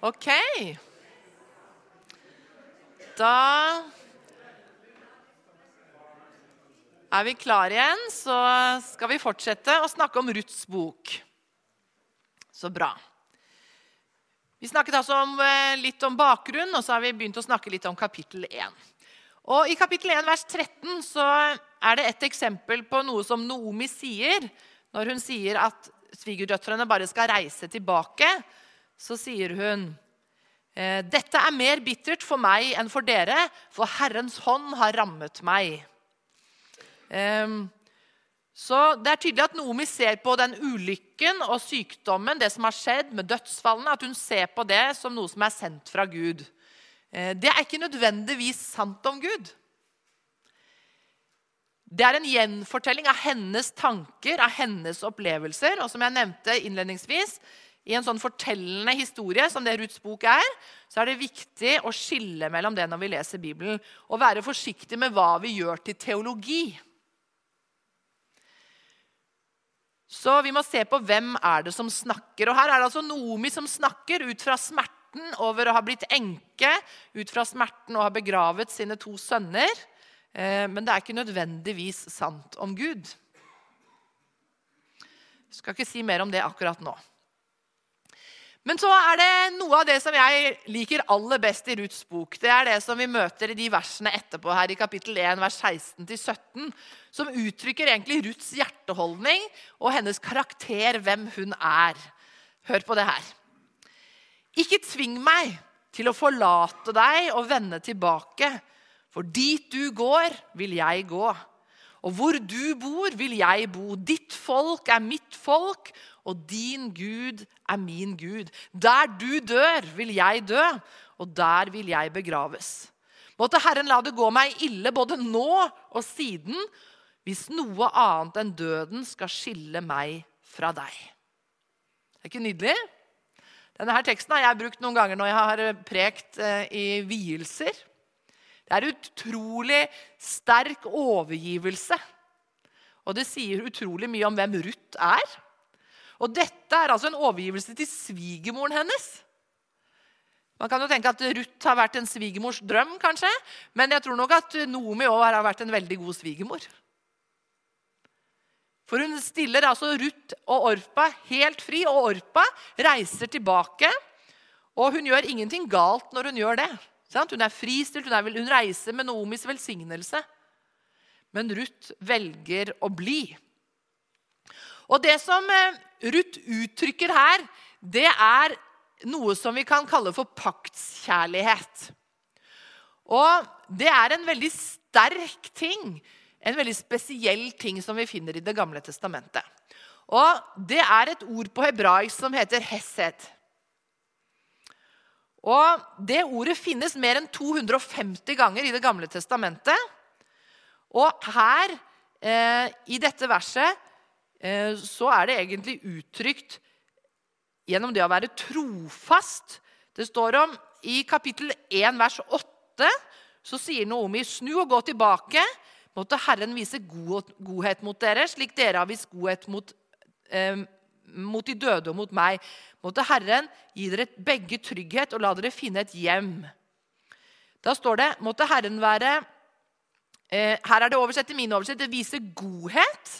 Ok. Da er vi klare igjen, så skal vi fortsette å snakke om Ruths bok. Så bra. Vi snakket altså om, eh, litt om bakgrunn, og så har vi begynt å snakke litt om kapittel 1. Og I kapittel 1, vers 13 så er det et eksempel på noe som Noomi sier når hun sier at svigerdøtrene bare skal reise tilbake. Så sier hun «Eh, dette er mer bittert for meg enn for dere, for Herrens hånd har rammet meg. Så det er tydelig at Noomi ser på den ulykken og sykdommen, det som har skjedd med dødsfallene, at hun ser på det som noe som er sendt fra Gud. Eh, det er ikke nødvendigvis sant om Gud. Det er en gjenfortelling av hennes tanker, av hennes opplevelser. Og som jeg nevnte innledningsvis, i en sånn fortellende historie som det Ruths bok er, så er det viktig å skille mellom det når vi leser Bibelen, og være forsiktig med hva vi gjør til teologi. Så vi må se på hvem er det som snakker. Og Her er det altså Noomi som snakker ut fra smerten over å ha blitt enke, ut fra smerten å ha begravet sine to sønner. Eh, men det er ikke nødvendigvis sant om Gud. Jeg skal ikke si mer om det akkurat nå. Men så er det noe av det som jeg liker aller best i Ruths bok. Det er det som vi møter i de versene etterpå her i kapittel 1, vers 16-17, som uttrykker egentlig Ruths hjerteholdning og hennes karakter, hvem hun er. Hør på det her. Ikke tving meg til å forlate deg og vende tilbake, for dit du går, vil jeg gå. Og hvor du bor, vil jeg bo. Ditt folk er mitt folk, og din Gud er min Gud. Der du dør, vil jeg dø, og der vil jeg begraves. Måtte Herren la det gå meg ille både nå og siden, hvis noe annet enn døden skal skille meg fra deg. Det er ikke nydelig? Denne her teksten har jeg brukt noen ganger når jeg har prekt eh, i vielser. Det er utrolig sterk overgivelse. Og det sier utrolig mye om hvem Ruth er. Og dette er altså en overgivelse til svigermoren hennes. Man kan jo tenke at Ruth har vært en svigermors drøm, kanskje. Men jeg tror nok at Noomi òg har vært en veldig god svigermor. For hun stiller altså Ruth og Orpa helt fri, og Orpa reiser tilbake. Og hun gjør ingenting galt når hun gjør det. Hun er fristilt, hun, er, hun reiser med Noomis velsignelse. Men Ruth velger å bli. Og det som eh, Ruth uttrykker her, det er noe som vi kan kalle for paktskjærlighet. Og det er en veldig sterk ting, en veldig spesiell ting som vi finner i Det gamle testamentet. Og det er et ord på hebraisk som heter hesed. Og Det ordet finnes mer enn 250 ganger i Det gamle testamentet. Og her, eh, i dette verset, så er det egentlig uttrykt gjennom det å være trofast. Det står om i kapittel 1, vers 8, så sier Noomi, snu og gå tilbake. Måtte Herren vise god, godhet mot dere, slik dere har vist godhet mot eh, mot de døde og mot meg. Måtte Herren gi dere begge trygghet og la dere finne et hjem. Da står det måtte Herren være eh, Her er det oversett i min oversett. Det viser godhet.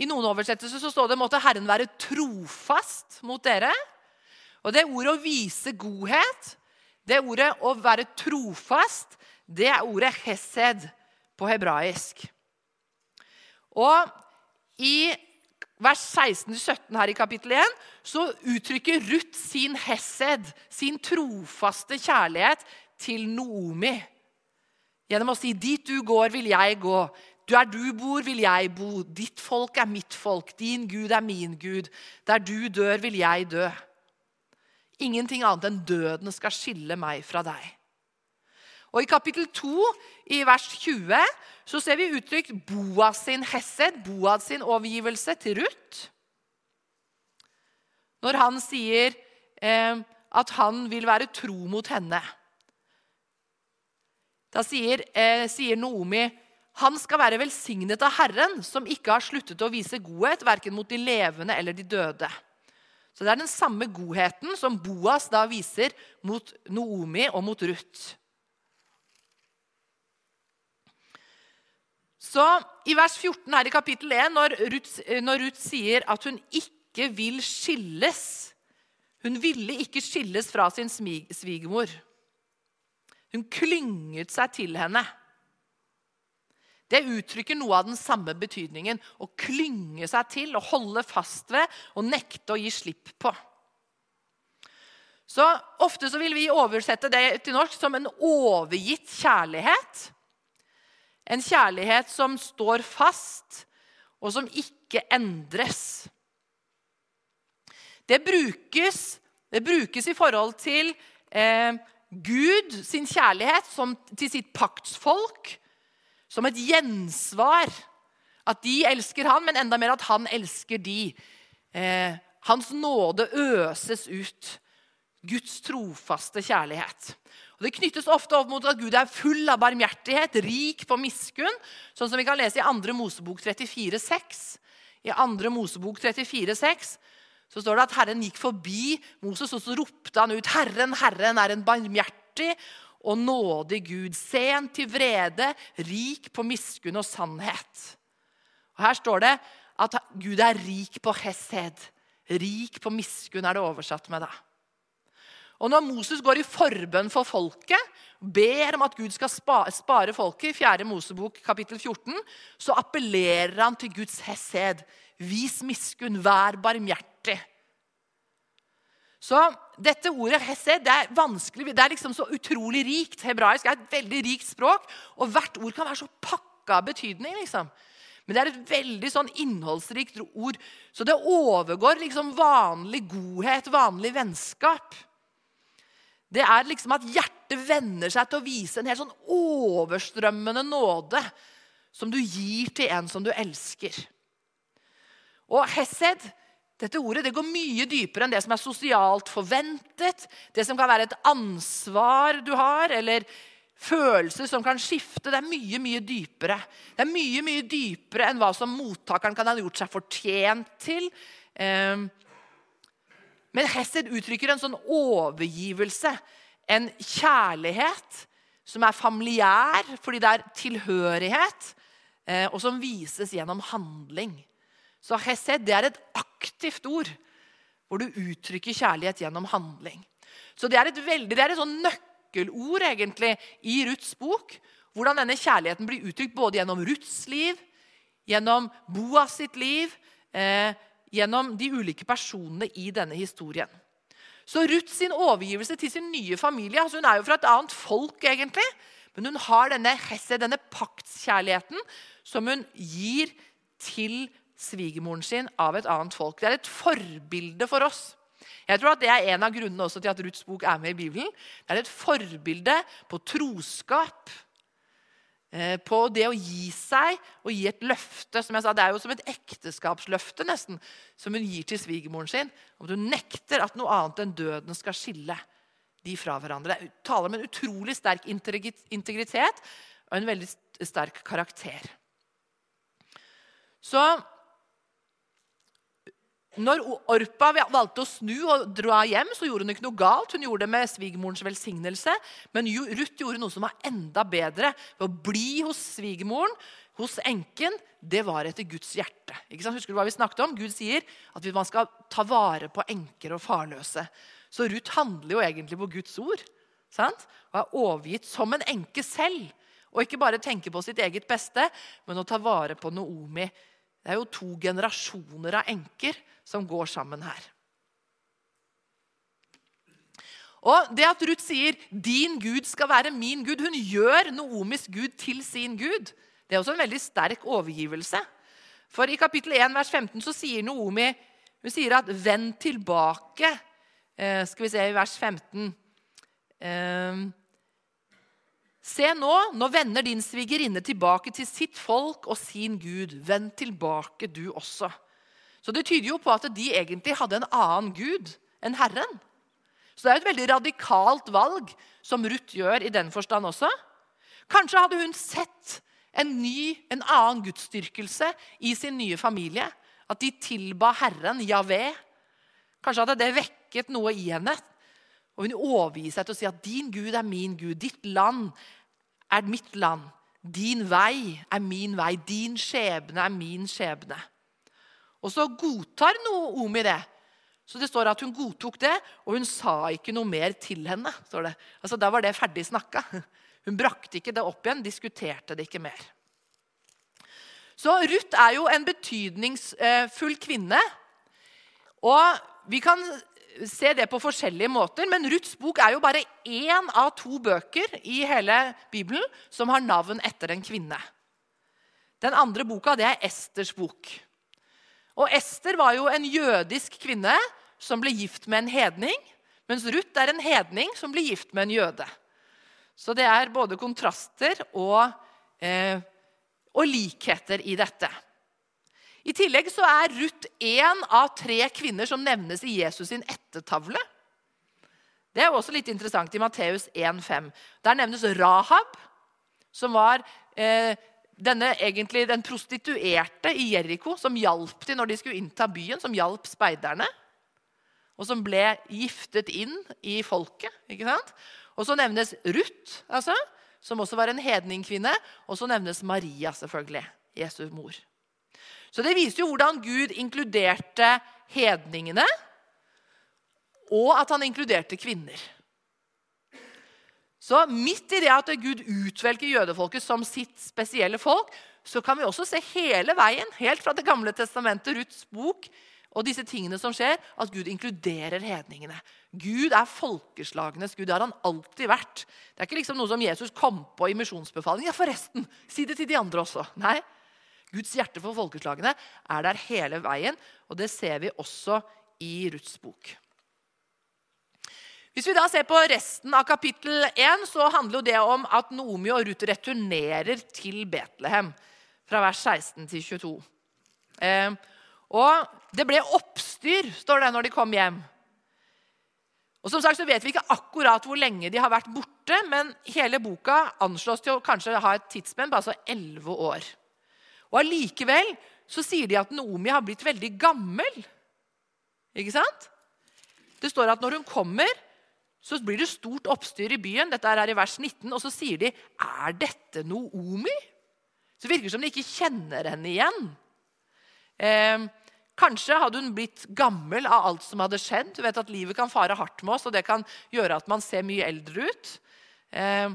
I noen oversettelser så står det måtte Herren være trofast mot dere. Og det ordet å vise godhet, det ordet å være trofast, det er ordet hesed på hebraisk. Og i vers 16-17 her i kapittel 1, så uttrykker Ruth sin hesed, sin trofaste kjærlighet, til Noomi. Gjennom å si 'dit du går, vil jeg gå'. Der du bor, vil jeg bo. Ditt folk er mitt folk. Din Gud er min Gud. Der du dør, vil jeg dø. Ingenting annet enn døden skal skille meg fra deg. Og I kapittel 2, i vers 20, så ser vi uttrykt Boas sin hesed, Boas sin overgivelse til Ruth. Når han sier eh, at han vil være tro mot henne. Da sier, eh, sier Noomi han skal være velsignet av Herren, som ikke har sluttet å vise godhet, verken mot de levende eller de døde. Så det er den samme godheten som Boas da viser mot Noomi og mot Ruth. Så i vers 14 her i kapittel 1, når Ruth, når Ruth sier at hun ikke vil skilles Hun ville ikke skilles fra sin svigermor. Hun klynget seg til henne. Det uttrykker noe av den samme betydningen. Å klynge seg til, å holde fast ved og nekte å gi slipp på. Så Ofte så vil vi oversette det til norsk som en overgitt kjærlighet. En kjærlighet som står fast, og som ikke endres. Det brukes, det brukes i forhold til eh, Gud sin kjærlighet som, til sitt paktsfolk som et gjensvar. At de elsker han, men enda mer at han elsker de. Eh, hans nåde øses ut. Guds trofaste kjærlighet. Og Det knyttes ofte opp mot at Gud er full av barmhjertighet, rik på miskunn, sånn som vi kan lese i 2. Mosebok 34, 34,6. I 2. Mosebok 34, 34,6 så står det at Herren gikk forbi Moses, og så ropte han ut, 'Herren, Herren er en barmhjertig og nådig Gud, sen til vrede, rik på miskunn og sannhet. Og Her står det at Gud er rik på hesed. Rik på miskunn er det oversatt med. da. Og Når Moses går i forbønn for folket, ber om at Gud skal spare folket, i 4. Mosebok kapittel 14, så appellerer han til Guds hesed. Vis miskunn, vær barmhjertig. Så dette ordet hesed det er vanskelig, det er liksom så utrolig rikt. Hebraisk er et veldig rikt språk, og hvert ord kan være så pakka av betydning. liksom. Men det er et veldig sånn innholdsrikt ord, så det overgår liksom vanlig godhet, vanlig vennskap. Det er liksom at hjertet vender seg til å vise en helt sånn overstrømmende nåde som du gir til en som du elsker. Og hesed dette ordet det går mye dypere enn det som er sosialt forventet, det som kan være et ansvar du har, eller følelser som kan skifte. Det er mye mye dypere. Det er mye mye dypere enn hva som mottakeren kan ha gjort seg fortjent til. Ehm, men Hesed uttrykker en sånn overgivelse, en kjærlighet som er familiær fordi det er tilhørighet, eh, og som vises gjennom handling. Så hesed det er et aktivt ord hvor du uttrykker kjærlighet gjennom handling. Så Det er et, veldig, det er et sånn nøkkelord egentlig i Ruths bok. Hvordan denne kjærligheten blir uttrykt både gjennom Ruths liv, gjennom Boas sitt liv, eh, gjennom de ulike personene i denne historien. Så Ruth sin overgivelse til sin nye familie altså Hun er jo fra et annet folk, egentlig. Men hun har denne hesse, denne paktskjærligheten som hun gir til svigermoren sin av et annet folk. Det er et forbilde for oss. Jeg tror at Det er en av grunnene også til at Ruths bok er med i Bibelen. Det er et forbilde på troskap, eh, på det å gi seg og gi et løfte. som jeg sa, Det er jo som et ekteskapsløfte nesten, som hun gir til svigermoren sin. Om du nekter at noe annet enn døden skal skille de fra hverandre. Det taler om en utrolig sterk integritet og en veldig sterk karakter. Så når Orpa valgte å snu og dra hjem, så gjorde hun ikke noe galt. Hun gjorde det med svigermorens velsignelse. Men Ruth gjorde noe som var enda bedre. Ved å bli hos svigermoren, hos enken, det var etter Guds hjerte. Husker du hva vi snakket om? Gud sier at man skal ta vare på enker og farløse. Så Ruth handler jo egentlig på Guds ord. Sant? Og er overgitt som en enke selv. Og ikke bare tenke på sitt eget beste, men å ta vare på Noomi. Det er jo to generasjoner av enker som går sammen her. Og det at Ruth sier 'din Gud skal være min Gud', hun gjør Noomis Gud til sin Gud. Det er også en veldig sterk overgivelse. For i kapittel 1, vers 15 så sier Noomi hun sier at 'vend tilbake'. Eh, skal vi se i vers 15. Eh, Se nå, nå vender din svigerinne tilbake til sitt folk og sin Gud. Vend tilbake, du også. Så det tyder jo på at de egentlig hadde en annen gud enn Herren. Så det er et veldig radikalt valg som Ruth gjør i den forstand også. Kanskje hadde hun sett en ny, en annen gudsdyrkelse i sin nye familie. At de tilba Herren, Javé. Kanskje hadde det vekket noe i henne. Og hun overgir seg til å si at din Gud er min Gud. Ditt land er mitt land. Din vei er min vei. Din skjebne er min skjebne. Og så godtar Noomi det. Så det står at hun godtok det, og hun sa ikke noe mer til henne. står det. Altså, Da var det ferdig snakka. Hun brakte ikke det opp igjen, diskuterte det ikke mer. Så Ruth er jo en betydningsfull kvinne. Og vi kan se det på forskjellige måter, men Ruths bok er jo bare én av to bøker i hele Bibelen som har navn etter en kvinne. Den andre boka det er Esters bok. Og Ester var jo en jødisk kvinne som ble gift med en hedning, mens Ruth er en hedning som blir gift med en jøde. Så det er både kontraster og, eh, og likheter i dette. I tillegg så er Ruth én av tre kvinner som nevnes i Jesus sin ettertavle. Det er også litt interessant i Matteus 1,5. Der nevnes Rahab, som var eh, denne, egentlig, den prostituerte i Jeriko, som hjalp dem når de skulle innta byen, som hjalp speiderne. Og som ble giftet inn i folket. ikke sant? Og så nevnes Ruth, altså, som også var en hedningkvinne. Og så nevnes Maria, selvfølgelig. Jesu mor. Så det viser jo hvordan Gud inkluderte hedningene, og at han inkluderte kvinner. Så midt i det at Gud utvelger jødefolket som sitt spesielle folk, så kan vi også se hele veien, helt fra Det gamle testamentet, Ruths bok, og disse tingene som skjer, at Gud inkluderer hedningene. Gud er folkeslagenes Gud. Det har han alltid vært. Det er ikke liksom noe som Jesus kom på i misjonsbefalingen. Ja, forresten, si det til de andre også. Nei, Guds hjerte for folkeslagene er der hele veien, og det ser vi også i Ruths bok. Hvis vi da ser på resten av kapittel 1, så handler det om at Nomi og Ruth returnerer til Betlehem. Fra vers 16 til 22. Eh, og det ble oppstyr, står det når de kom hjem. Og som sagt så vet vi ikke akkurat hvor lenge de har vært borte, men hele boka anslås til å kanskje ha et tidsspenn på altså 11 år. Og allikevel så sier de at Naomi har blitt veldig gammel. Ikke sant? Det står at når hun kommer, så blir det stort oppstyr i byen. Dette er i vers 19, Og så sier de, 'Er dette Noomi?' Så det virker som de ikke kjenner henne igjen. Eh, kanskje hadde hun blitt gammel av alt som hadde skjedd. Du vet at Livet kan fare hardt med oss, og det kan gjøre at man ser mye eldre ut. Eh,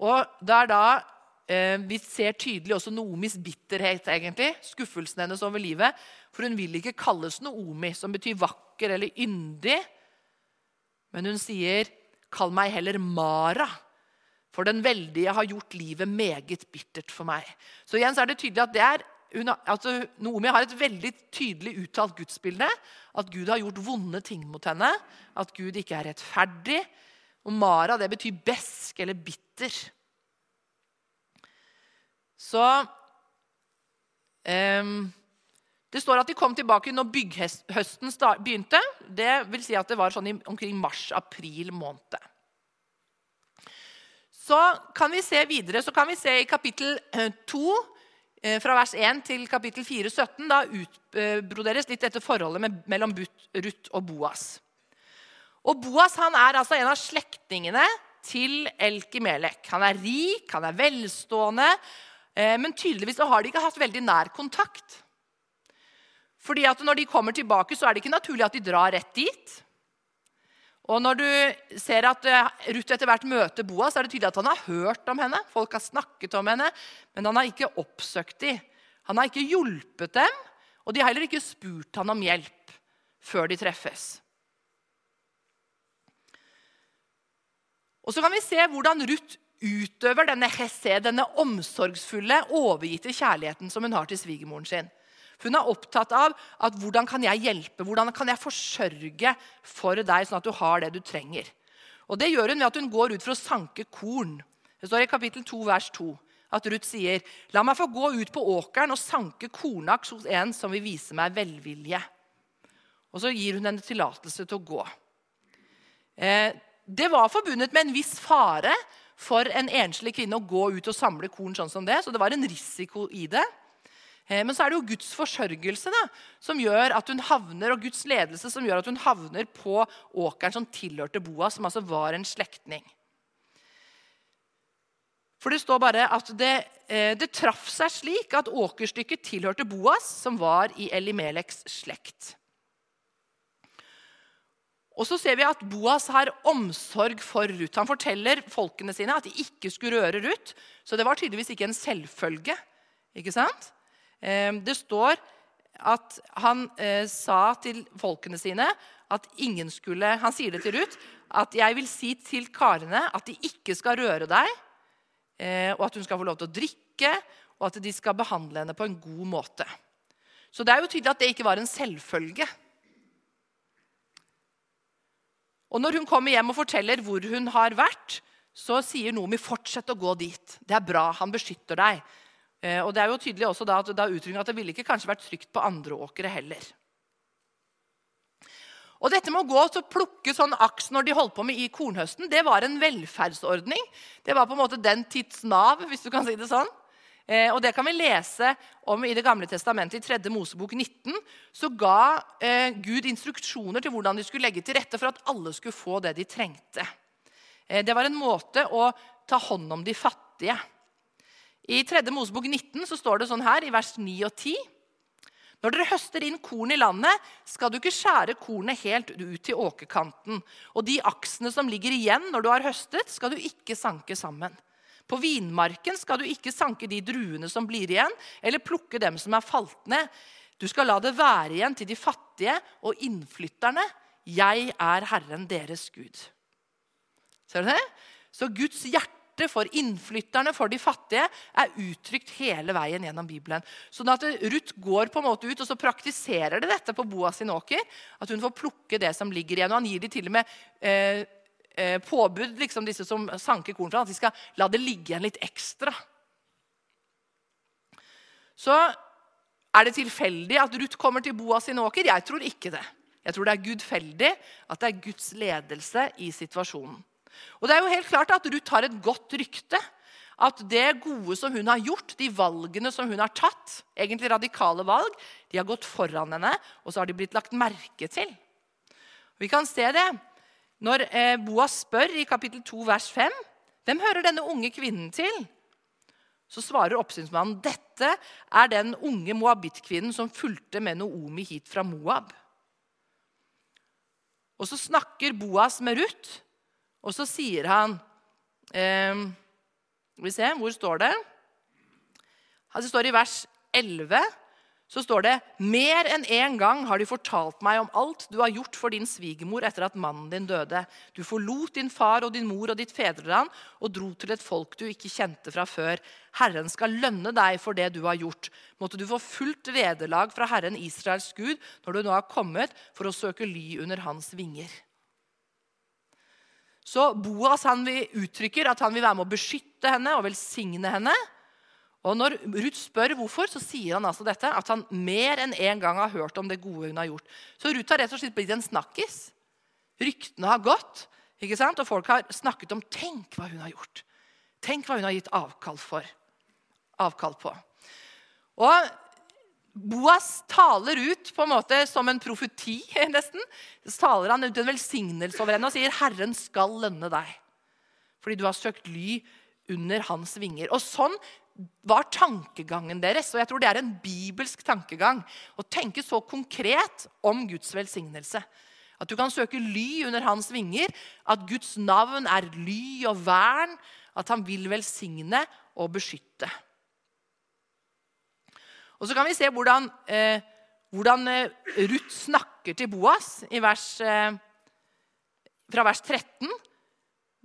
og det er da vi ser tydelig også Noomis bitterhet, egentlig, skuffelsen hennes over livet. For hun vil ikke kalles Noomi, som betyr vakker eller yndig. Men hun sier, 'Kall meg heller Mara', for den veldige har gjort livet meget bittert for meg. Så igjen så er det tydelig at det er, hun, altså, Noomi har et veldig tydelig uttalt gudsbilde. At Gud har gjort vonde ting mot henne. At Gud ikke er rettferdig. Og Mara det betyr besk eller bitter. Så um, Det står at de kom tilbake når bygghøsten begynte. Det vil si at det var sånn i, omkring mars-april måned. Så kan vi se videre, så kan vi se i kapittel 2, eh, fra vers 1 til kapittel 4, 17. Da utbroderes litt dette forholdet mellom Ruth og Boas. Og Boas han er altså en av slektningene til Elkimelek. Han er rik, han er velstående, Eh, men tydeligvis har de ikke hatt veldig nær kontakt. Fordi at Når de kommer tilbake, så er det ikke naturlig at de drar rett dit. Og når du ser at eh, Ruth etter hvert møter Boas, er det tydelig at han har hørt om henne. Folk har snakket om henne, men han har ikke oppsøkt dem. Han har ikke hjulpet dem, og de har heller ikke spurt han om hjelp før de treffes. Og så kan vi se hvordan Ruth utøver denne hesse, denne omsorgsfulle, overgitte kjærligheten som hun har til svigermoren sin. Hun er opptatt av at hvordan kan jeg hjelpe, hvordan kan jeg forsørge for deg, sånn at du har det du trenger. Og Det gjør hun ved at hun går ut for å sanke korn. Det står i kapittel 2, vers 2 at Ruth sier, 'La meg få gå ut på åkeren og sanke kornaks hos en som vil vise meg velvilje.' Og så gir hun henne tillatelse til å gå. Eh, det var forbundet med en viss fare for en enslig kvinne å gå ut og samle korn sånn som det. Så det var en risiko i det. Eh, men så er det jo Guds forsørgelse da, som gjør at hun havner, og Guds ledelse som gjør at hun havner på åkeren som tilhørte Boas, som altså var en slektning. For det står bare at det, eh, det traff seg slik at åkerstykket tilhørte Boas, som var i Elimeleks slekt. Og så ser vi at Boas har omsorg for Ruth. Han forteller folkene sine at de ikke skulle røre Ruth. Så det var tydeligvis ikke en selvfølge. Ikke sant? Eh, det står at han eh, sa til folkene sine at ingen skulle Han sier det til Ruth at 'jeg vil si til karene at de ikke skal røre deg', eh, og at hun skal få lov til å drikke, og at de skal behandle henne på en god måte. Så det er jo tydelig at det ikke var en selvfølge. Og når hun kommer hjem og forteller hvor hun har vært, så sier Nomi fortsett å gå dit. Det er bra. Han beskytter deg. Eh, og det er jo tydelig også da, da at det ville ikke kanskje vært trygt på andre åkre heller. Og dette med å gå og plukke sånn aks når de holdt på med i kornhøsten, det var en velferdsordning. Det var på en måte den tids Nav, hvis du kan si det sånn. Eh, og det kan vi lese om i Det gamle testamentet, i 3. Mosebok 19. Så ga eh, Gud instruksjoner til hvordan de skulle legge til rette for at alle skulle få det de trengte. Eh, det var en måte å ta hånd om de fattige. I 3. Mosebok 19 så står det sånn her i vers 9 og 10. Når dere høster inn korn i landet, skal du ikke skjære kornet helt ut til åkerkanten. Og de aksene som ligger igjen når du har høstet, skal du ikke sanke sammen. På vinmarken skal du ikke sanke de druene som blir igjen, eller plukke dem som er falt ned. Du skal la det være igjen til de fattige og innflytterne. Jeg er Herren deres Gud. Ser du det? Så Guds hjerte for innflytterne, for de fattige, er uttrykt hele veien gjennom Bibelen. Sånn at Ruth går på en måte ut, og så praktiserer det dette på Boas sin åker. At hun får plukke det som ligger igjen. Og han gir de til og med eh, eh, påbud, liksom disse som sanker korn fra, at de skal la det ligge igjen litt ekstra. Så er det tilfeldig at Ruth kommer til Boas sin åker? Jeg tror ikke det. Jeg tror det er gudfeldig at det er Guds ledelse i situasjonen. Og det er jo helt klart at Ruth har et godt rykte. At det gode som hun har gjort, de valgene som hun har tatt, egentlig radikale valg, de har gått foran henne, og så har de blitt lagt merke til. Vi kan se det når eh, Boas spør i kapittel 2, vers 5. Hvem hører denne unge kvinnen til? Så svarer oppsynsmannen dette er den unge moabittkvinnen som fulgte med Noomi hit fra Moab. Og så snakker Boas med Ruth, og så sier han eh, Skal vi se, hvor står det? Det står i vers 11 så står det mer enn én en gang har de fortalt meg om alt du har gjort for din svigermor etter at mannen din døde. Du forlot din far og din mor og ditt fedreland og dro til et folk du ikke kjente fra før. Herren skal lønne deg for det du har gjort. Måtte du få fullt vederlag fra Herren Israels Gud når du nå har kommet for å søke ly under hans vinger. Så Boas han uttrykker at han vil være med å beskytte henne og velsigne henne. Og Når Ruth spør hvorfor, så sier han altså dette, at han mer enn én en gang har hørt om det gode hun har gjort. Så Ruth har rett og slett blitt en snakkis. Ryktene har gått, ikke sant? og folk har snakket om 'tenk hva hun har gjort'. Tenk hva hun har gitt avkall, for. avkall på. Og Boas taler ut på en måte som en profeti, nesten. Så taler han ut en velsignelse over henne og sier, 'Herren skal lønne deg.' Fordi du har søkt ly under hans vinger. Og sånn var tankegangen deres. Og jeg tror det er en bibelsk tankegang å tenke så konkret om Guds velsignelse. At du kan søke ly under hans vinger, at Guds navn er ly og vern, at han vil velsigne og beskytte. Og så kan vi se hvordan, eh, hvordan eh, Ruth snakker til Boas vers, eh, fra vers 13.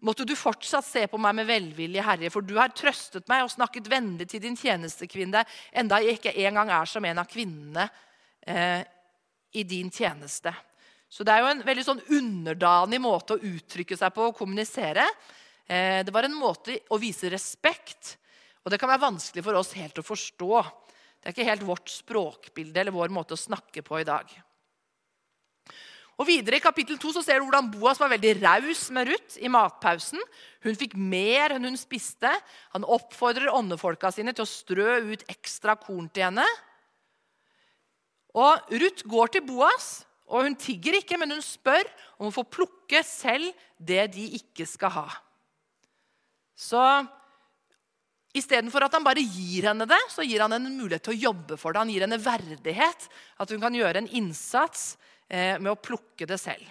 Måtte du fortsatt se på meg med velvilje, Herre, for du har trøstet meg og snakket vennlig til din tjenestekvinne, enda jeg ikke engang er som en av kvinnene eh, i din tjeneste. Så det er jo en veldig sånn underdanig måte å uttrykke seg på og kommunisere. Eh, det var en måte å vise respekt, og det kan være vanskelig for oss helt å forstå. Det er ikke helt vårt språkbilde eller vår måte å snakke på i dag. Og Videre i kapittel 2 så ser du hvordan Boas var veldig raus med Ruth i matpausen. Hun fikk mer enn hun spiste. Han oppfordrer åndefolka sine til å strø ut ekstra korn til henne. Og Ruth går til Boas, og hun tigger ikke, men hun spør om å få plukke selv det de ikke skal ha. Så istedenfor at han bare gir henne det, så gir han henne en mulighet til å jobbe for det. Han gir henne verdighet, at hun kan gjøre en innsats med å plukke det selv.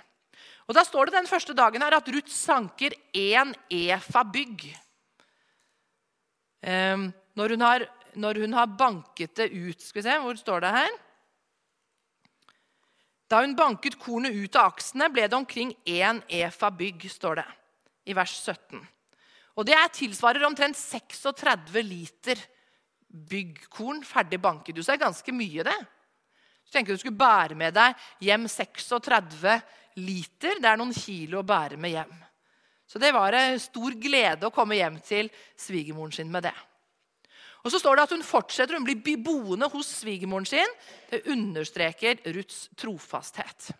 Og Da står det den første dagen her at Ruth sanker én efa bygg. Eh, når, hun har, når hun har banket det ut Skal vi se, hvor står det her? Da hun banket kornet ut av aksene, ble det omkring én efa bygg, står det i vers 17. Og Det tilsvarer omtrent 36 liter byggkorn ferdig banket. Så det er ganske mye, det. Så tenker du skulle bære med deg hjem 36 liter. Det er noen kilo å bære med hjem. Så det var en stor glede å komme hjem til svigermoren sin med det. Og så står det at Hun fortsetter, hun blir boende hos svigermoren sin. Det understreker Ruths trofasthet.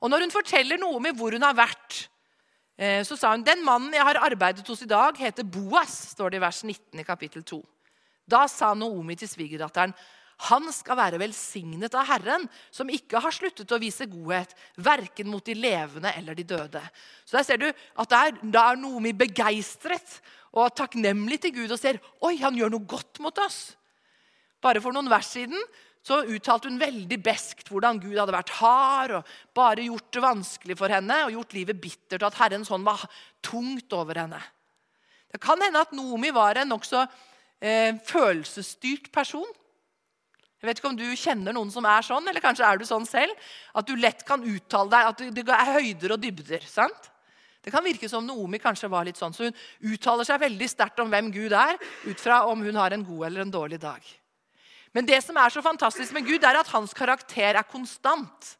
Og Når hun forteller noe om hvor hun har vært, eh, så sa hun den mannen jeg har arbeidet hos i dag, heter Boas. står det i vers 19 i kapittel 2. Da sa Noomi til svigerdatteren han skal være velsignet av Herren, som ikke har sluttet å vise godhet, verken mot de levende eller de døde. Så Der ser du at det er, da er Noomi begeistret og takknemlig til Gud og ser oi, han gjør noe godt mot oss. Bare for noen vers siden så uttalte hun veldig beskt hvordan Gud hadde vært hard og bare gjort det vanskelig for henne og gjort livet bittert, og at Herrens hånd var tungt over henne. Det kan hende at Nomi var en nokså eh, følelsesstyrt person. Jeg vet ikke om du kjenner noen som er sånn, eller kanskje er du sånn selv. At du lett kan uttale deg, at det er høyder og dybder. sant? Det kan virke som Noomi kanskje var litt sånn, så hun uttaler seg veldig sterkt om hvem Gud er, ut fra om hun har en god eller en dårlig dag. Men det som er så fantastisk med Gud, er at hans karakter er konstant.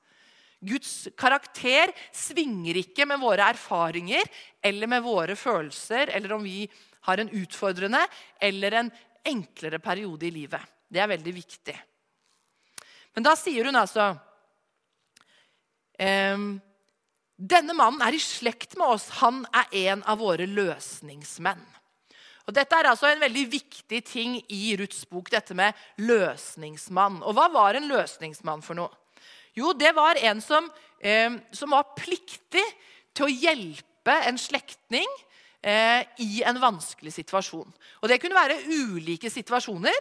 Guds karakter svinger ikke med våre erfaringer eller med våre følelser, eller om vi har en utfordrende eller en enklere periode i livet. Det er veldig viktig. Men da sier hun altså ehm, Denne mannen er i slekt med oss. Han er en av våre løsningsmenn. Og Dette er altså en veldig viktig ting i Ruths bok, dette med løsningsmann. Og hva var en løsningsmann for noe? Jo, det var en som, eh, som var pliktig til å hjelpe en slektning eh, i en vanskelig situasjon. Og Det kunne være ulike situasjoner.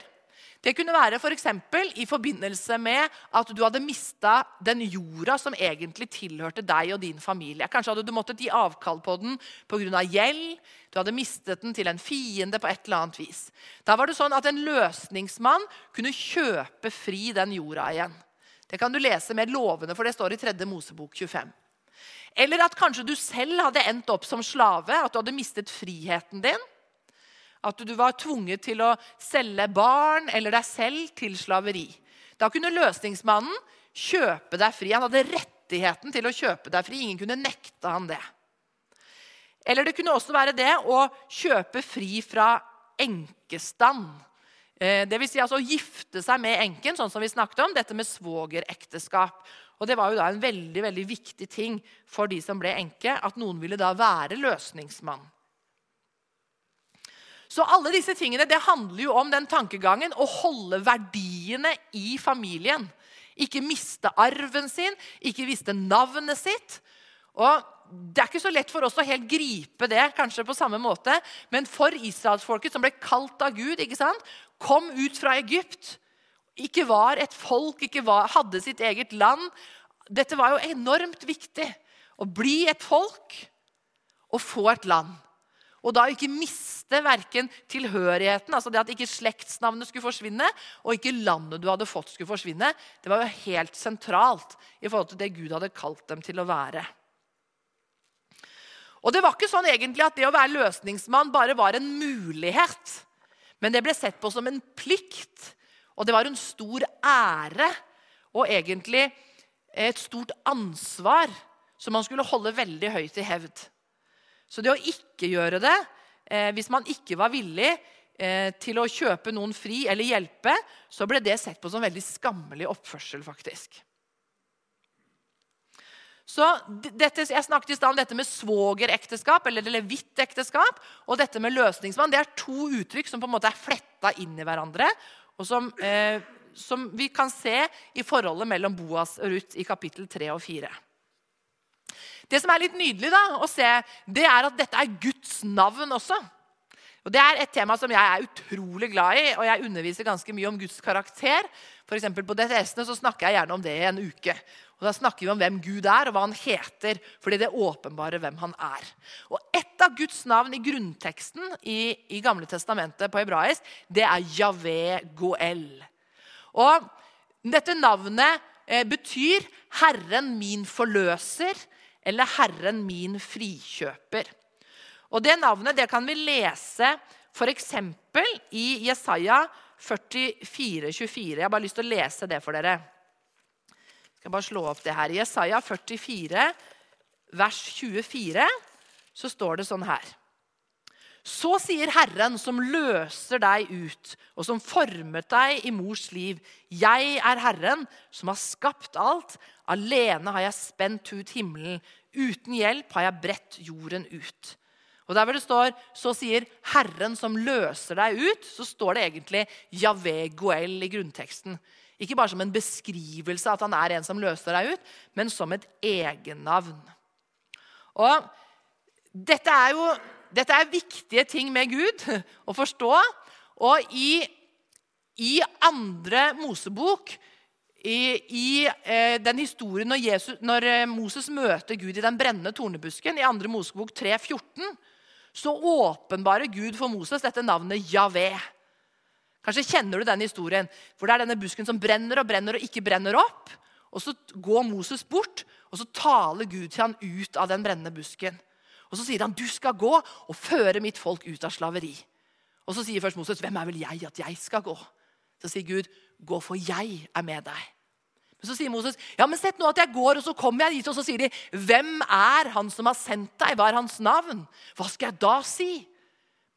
Det kunne være for i forbindelse med at du hadde mista den jorda som egentlig tilhørte deg og din familie. Kanskje hadde du måttet gi avkall på den pga. gjeld. Du hadde mistet den til en fiende på et eller annet vis. Da var det sånn at En løsningsmann kunne kjøpe fri den jorda igjen. Det kan du lese mer lovende, for det står i 3. Mosebok 25. Eller at kanskje du selv hadde endt opp som slave, at du hadde mistet friheten din. At du var tvunget til å selge barn eller deg selv til slaveri. Da kunne løsningsmannen kjøpe deg fri. Han hadde rettigheten til å kjøpe deg fri. Ingen kunne nekte han det. Eller det kunne også være det å kjøpe fri fra enkestand. Eh, det vil si altså å gifte seg med enken, sånn som vi snakket om. Dette med svogerekteskap. Og Det var jo da en veldig veldig viktig ting for de som ble enke, at noen ville da være løsningsmann. Så alle disse tingene det handler jo om den tankegangen å holde verdiene i familien. Ikke miste arven sin, ikke miste navnet sitt. Og Det er ikke så lett for oss å helt gripe det kanskje på samme måte, men for israelsfolket, som ble kalt av Gud, ikke sant? kom ut fra Egypt, ikke var et folk, ikke var, hadde sitt eget land Dette var jo enormt viktig. Å bli et folk og få et land. Og da ikke miste verken tilhørigheten, altså det at ikke slektsnavnet skulle forsvinne, og ikke landet du hadde fått, skulle forsvinne. Det var jo helt sentralt i forhold til det Gud hadde kalt dem til å være. Og det var ikke sånn egentlig at det å være løsningsmann bare var en mulighet. Men det ble sett på som en plikt, og det var en stor ære og egentlig et stort ansvar som man skulle holde veldig høyt i hevd. Så det å ikke gjøre det, eh, hvis man ikke var villig eh, til å kjøpe noen fri eller hjelpe, så ble det sett på som veldig skammelig oppførsel, faktisk. Så dette, Jeg snakket i stad om dette med svogerekteskap eller levittekteskap og dette med løsningsmann. Det er to uttrykk som på en måte er fletta inn i hverandre, og som, eh, som vi kan se i forholdet mellom Boas og Ruth i kapittel 3 og 4. Det som er litt nydelig da, å se, det er at dette er Guds navn også. Og Det er et tema som jeg er utrolig glad i, og jeg underviser ganske mye om Guds karakter. For på DTS-ene så snakker jeg gjerne om det i en uke. Og Da snakker vi om hvem Gud er, og hva han heter. fordi det åpenbarer hvem han er. Og Et av Guds navn i grunnteksten i, i Gamle testamentet på hebraisk, det er Javé Goel. Og Dette navnet eh, betyr 'Herren min forløser' eller 'Herren min frikjøper'. Og Det navnet det kan vi lese f.eks. i Jesaja 44, 24. Jeg har bare lyst til å lese det for dere. Jeg skal bare slå opp det her. I Jesaja 44, vers 24, så står det sånn her. Så sier Herren, som løser deg ut, og som formet deg i mors liv. Jeg er Herren, som har skapt alt. Alene har jeg spent ut himmelen. Uten hjelp har jeg bredt jorden ut. Og Der hvor det står 'så sier Herren som løser deg ut', så står det egentlig Javé Goel i grunnteksten. Ikke bare som en beskrivelse at han er en som løser deg ut, men som et egennavn. Og dette er jo dette er viktige ting med Gud å forstå. Og i, i andre Mosebok, i, i eh, den historien når, Jesus, når, eh, Moses møter Gud i den brennende tornebusken, i andre Mosebok 3,14, så åpenbarer Gud for Moses dette navnet Javé. Kanskje kjenner du den historien, For det er denne busken som brenner og brenner og ikke brenner opp. Og Så går Moses bort, og så taler Gud til han ut av den brennende busken. Og Så sier han, 'Du skal gå og føre mitt folk ut av slaveri'. Og Så sier først Moses, 'Hvem er vel jeg at jeg skal gå?' Så sier Gud, 'Gå, for jeg er med deg'. Men Så sier Moses, 'Ja, men sett nå at jeg går, og så kommer jeg dit.' Og så sier de, 'Hvem er han som har sendt deg? Hva er hans navn?' Hva skal jeg da si?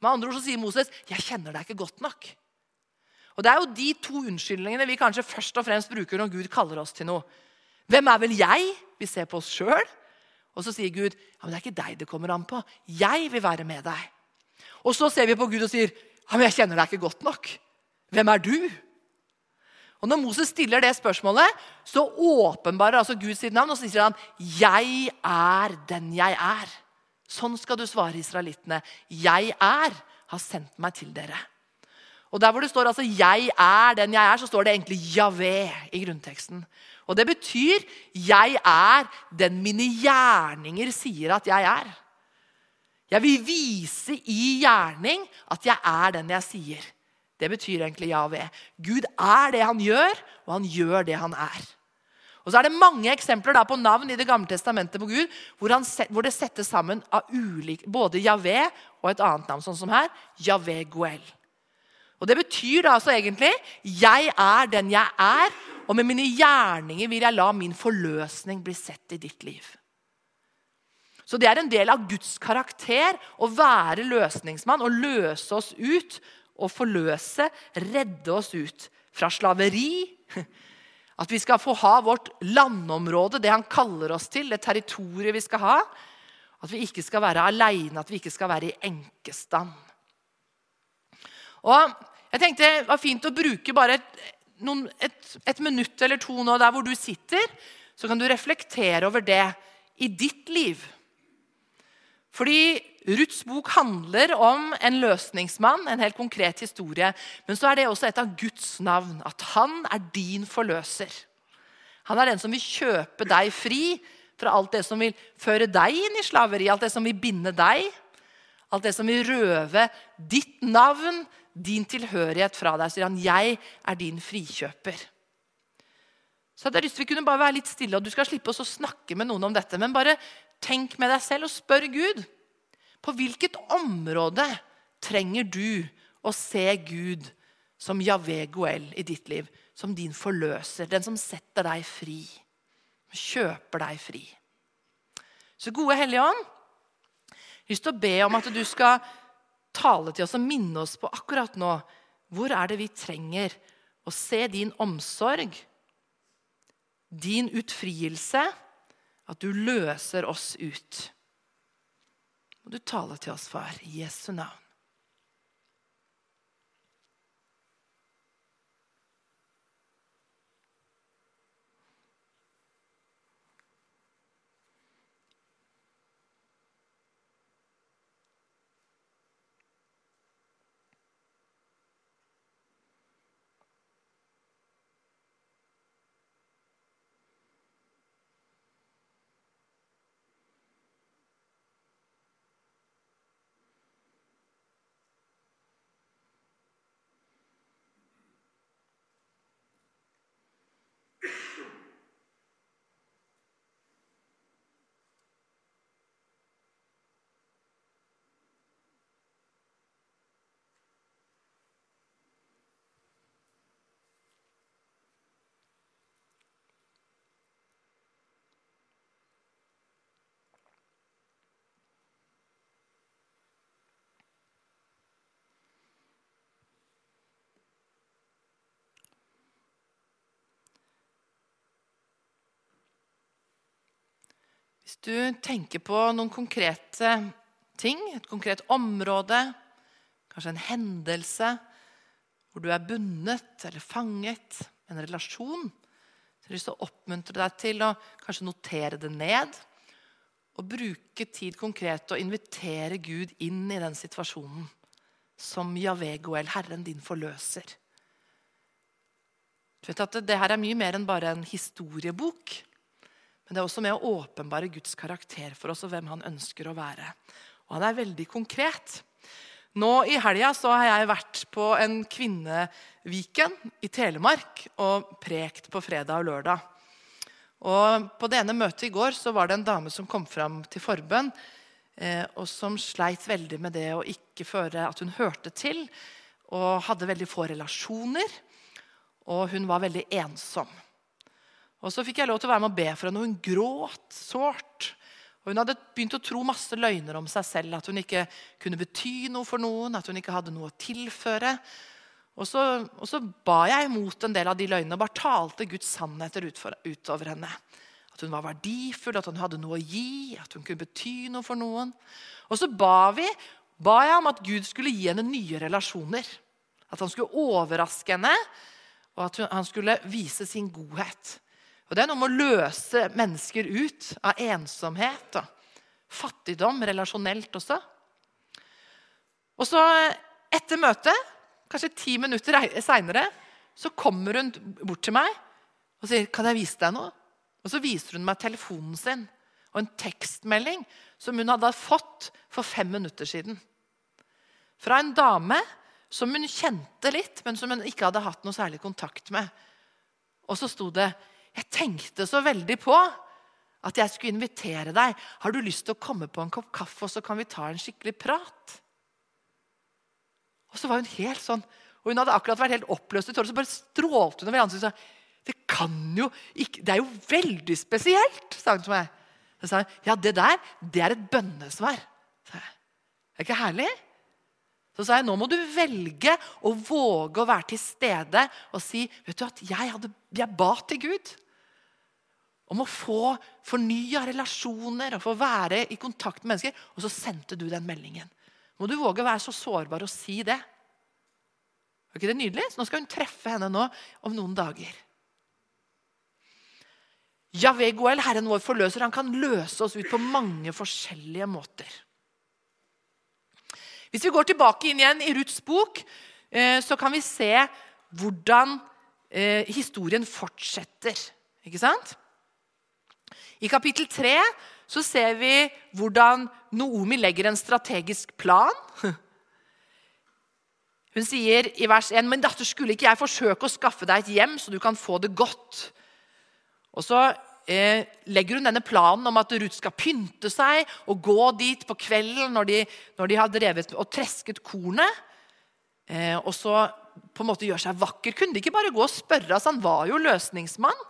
Med andre ord så sier Moses, 'Jeg kjenner deg ikke godt nok'. Og Det er jo de to unnskyldningene vi kanskje først og fremst bruker når Gud kaller oss til noe. Hvem er vel jeg? Vi ser på oss sjøl. Og så sier Gud ja, men det er ikke deg det kommer an på. Jeg vil være med deg. Og så ser vi på Gud og sier ja, men jeg kjenner deg ikke godt nok. Hvem er du? Og Når Moses stiller det spørsmålet, så åpenbarer altså Gud sitt navn. Og så sier han 'Jeg er den jeg er'. Sånn skal du svare israelittene. 'Jeg er, har sendt meg til dere'. Og Der hvor det står altså 'jeg er den jeg er', så står det egentlig 'Javé' i grunnteksten. Og det betyr 'jeg er den mine gjerninger sier at jeg er'. Jeg vil vise i gjerning at jeg er den jeg sier. Det betyr egentlig ja ved. Gud er det han gjør, og han gjør det han er. Og så er det mange eksempler på navn i Det gamle testamentet på Gud hvor, han, hvor det settes sammen av ulik, både Javé og et annet navn, sånn som her. Javé Goel. Og Det betyr da altså egentlig 'jeg er den jeg er', og med mine gjerninger vil jeg la min forløsning bli sett i ditt liv. Så det er en del av Guds karakter å være løsningsmann og løse oss ut. Og forløse, redde oss ut fra slaveri. At vi skal få ha vårt landområde, det han kaller oss til, det territoriet vi skal ha. At vi ikke skal være aleine, at vi ikke skal være i enkestand. Og jeg tenkte Det var fint å bruke bare noen, et, et minutt eller to nå der hvor du sitter. Så kan du reflektere over det i ditt liv. Fordi Ruths bok handler om en løsningsmann, en helt konkret historie. Men så er det også et av Guds navn, at han er din forløser. Han er den som vil kjøpe deg fri fra alt det som vil føre deg inn i slaveri, alt det som vil binde deg, alt det som vil røve ditt navn, din tilhørighet fra deg. sier han, 'Jeg er din frikjøper'. Så hadde jeg lyst til Vi kunne bare være litt stille, og du skal slippe oss å snakke med noen om dette. Men bare tenk med deg selv og spør Gud. På hvilket område trenger du å se Gud som Javé Goel i ditt liv? Som din forløser, den som setter deg fri. Kjøper deg fri. Så gode Hellige Ånd, jeg har lyst til å be om at du skal tale til oss og minne oss på akkurat nå hvor er det vi trenger å se din omsorg, din utfrielse, at du løser oss ut. Og du taler til oss, far, i Jesu navn. Hvis du tenker på noen konkrete ting, et konkret område, kanskje en hendelse hvor du er bundet eller fanget, en relasjon, så har jeg lyst til å oppmuntre deg til å kanskje notere det ned. Og bruke tid konkret og invitere Gud inn i den situasjonen som Javegoel, Herren din forløser. Du vet at Det her er mye mer enn bare en historiebok. Men det er også med å åpenbare Guds karakter for oss og hvem han ønsker å være. Og han er veldig konkret. Nå i helga har jeg vært på en kvinneviken i Telemark og prekt på fredag og lørdag. Og På det ene møtet i går så var det en dame som kom fram til forbønn, eh, og som sleit veldig med det å ikke føre at hun hørte til, og hadde veldig få relasjoner. Og hun var veldig ensom. Og Så fikk jeg lov til å være med og be for henne, og hun gråt sårt. Og Hun hadde begynt å tro masse løgner om seg selv. At hun ikke kunne bety noe for noen, at hun ikke hadde noe å tilføre. Og så, og så ba jeg imot en del av de løgnene og bare talte Guds sannheter utover henne. At hun var verdifull, at hun hadde noe å gi, at hun kunne bety noe for noen. Og så ba, vi, ba jeg om at Gud skulle gi henne nye relasjoner. At han skulle overraske henne, og at han skulle vise sin godhet. Og Det er noe med å løse mennesker ut av ensomhet og fattigdom relasjonelt også. Og så etter møtet, kanskje ti minutter seinere, så kommer hun bort til meg og sier, 'Kan jeg vise deg noe?' Og så viser hun meg telefonen sin og en tekstmelding som hun hadde fått for fem minutter siden. Fra en dame som hun kjente litt, men som hun ikke hadde hatt noe særlig kontakt med. Og så sto det jeg tenkte så veldig på at jeg skulle invitere deg. Har du lyst til å komme på en kopp kaffe, og så kan vi ta en skikkelig prat? Og så var hun helt sånn, og hun hadde akkurat vært helt oppløst i tårer. Så bare strålte hun over ansiktet og sa det kan jo ikke, det er jo veldig spesielt, sa hun til meg. Så sa hun, ja, det der det er et bønnesvar. Sa jeg. Er ikke herlig? Så sa jeg nå må du velge å våge å være til stede og si vet du at jeg, hadde, jeg ba til Gud om å få fornya relasjoner og få være i kontakt med mennesker. Og så sendte du den meldingen. Må du våge å være så sårbar og si det. Er ikke det nydelig? Så nå skal hun treffe henne nå om noen dager. Javé Goel, Herren vår forløser, han kan løse oss ut på mange forskjellige måter. Hvis vi går tilbake inn igjen i Ruths bok, eh, så kan vi se hvordan eh, historien fortsetter. Ikke sant? I kapittel 3 så ser vi hvordan Noomi legger en strategisk plan. Hun sier i vers 1.: Men datter, skulle ikke jeg forsøke å skaffe deg et hjem, så du kan få det godt? Og så eh, legger hun denne planen om at Ruth skal pynte seg og gå dit på kvelden når de, når de har drevet og tresket kornet. Eh, og så på en måte gjøre seg vakker. Kunne de ikke bare gå og spørre? Altså, han var jo løsningsmann.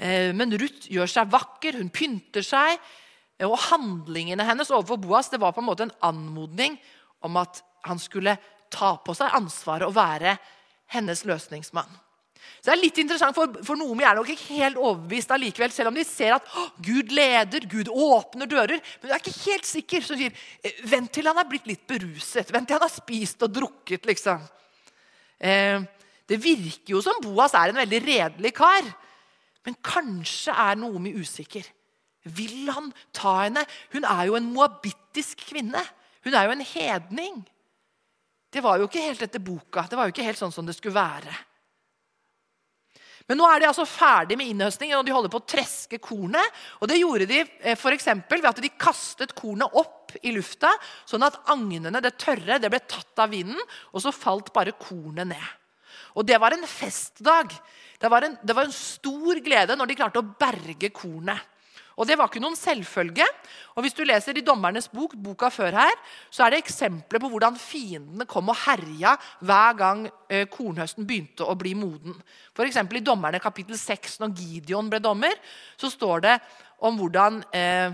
Eh, men Ruth gjør seg vakker, hun pynter seg. Og handlingene hennes overfor Boas det var på en måte en anmodning om at han skulle ta på seg ansvaret og være hennes løsningsmann. Så det er litt interessant, For, for Noomi er nok ikke helt overbevist allikevel, selv om de ser at Gud leder, Gud åpner dører. Men du er ikke helt sikker. Så sier «Eh, vent til han er blitt litt beruset. Vent til han har spist og drukket. liksom. Eh, det virker jo som Boas er en veldig redelig kar. Men kanskje er Noomi usikker. Vil han ta henne? Hun er jo en moabittisk kvinne. Hun er jo en hedning. Det var jo ikke helt etter boka. Det var jo ikke helt sånn som det skulle være. Men nå er de altså ferdig med innhøstningen, og de holder på å treske kornet. Og Det gjorde de eh, for ved at de kastet kornet opp i lufta, sånn at agnene, det tørre, det ble tatt av vinden, og så falt bare kornet ned. Og Det var en festdag. Det var en, det var en stor glede når de klarte å berge kornet. Og Det var ikke noen selvfølge. Og Hvis du leser i Dommernes bok, boka før her, så er det eksempler på hvordan fiendene kom og herja hver gang eh, kornhøsten begynte å bli moden. For I Dommerne kapittel 6, når Gideon ble dommer, så står det om hvordan eh,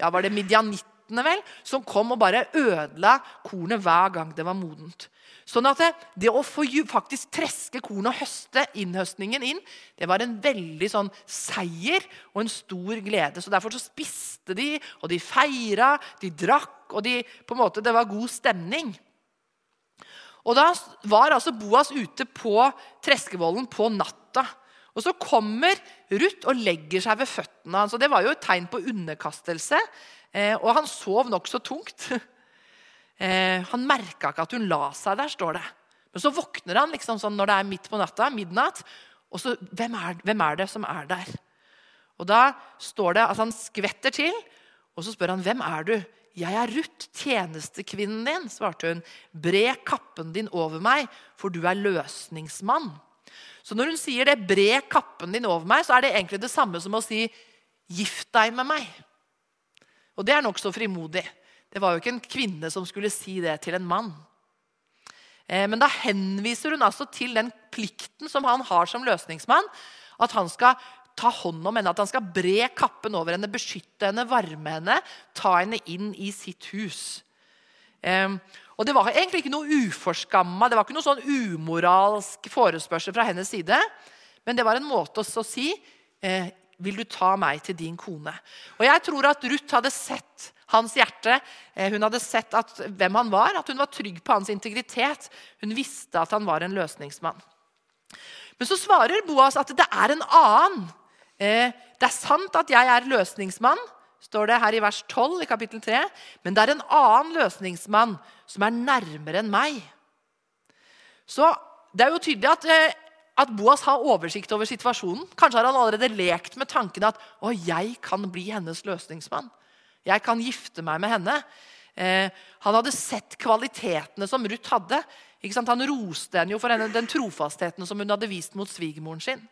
ja, var det midjanittene vel, som kom og bare ødela kornet hver gang det var modent. Sånn at det, det å få faktisk treske korn og høste innhøstningen inn, det var en veldig sånn seier og en stor glede. Så Derfor så spiste de, og de feira, de drakk, og de, på en måte, det var god stemning. Og Da var altså Boas ute på Treskevollen på natta. Og Så kommer Ruth og legger seg ved føttene hans. Det var jo et tegn på underkastelse. Eh, og han sov nokså tungt. Eh, han merka ikke at hun la seg der, står det. Men så våkner han liksom sånn når det er midt på natta, midnatt. Og så hvem er, hvem er det som er der? Og Da står det at han skvetter til, og så spør han hvem er du 'Jeg er Ruth, tjenestekvinnen din', svarte hun. 'Bre kappen din over meg, for du er løsningsmann'. Så når hun sier det, 'bre kappen din over meg', så er det egentlig det samme som å si 'gift deg med meg'. Og det er nokså frimodig. Det var jo ikke en kvinne som skulle si det til en mann. Eh, men da henviser hun altså til den plikten som han har som løsningsmann. At han skal ta hånd om henne, at han skal bre kappen over henne, beskytte henne, varme henne, ta henne inn i sitt hus. Um, og Det var egentlig ikke noe uforskamma, det var ikke noe sånn umoralsk forespørsel fra hennes side. Men det var en måte å si eh, Vil du ta meg til din kone? Og Jeg tror at Ruth hadde sett hans hjerte. Eh, hun hadde sett at, hvem han var, at hun var trygg på hans integritet. Hun visste at han var en løsningsmann. Men så svarer Boas at det er en annen Eh, det er sant at jeg er løsningsmann, står det her i vers 12 i kapittel 3. Men det er en annen løsningsmann som er nærmere enn meg. Så det er jo tydelig at, eh, at Boas har oversikt over situasjonen. Kanskje har han allerede lekt med tanken at å, jeg kan bli hennes løsningsmann. Jeg kan gifte meg med henne. Eh, han hadde sett kvalitetene som Ruth hadde. Han roste henne jo for henne, den trofastheten som hun hadde vist mot svigermoren sin.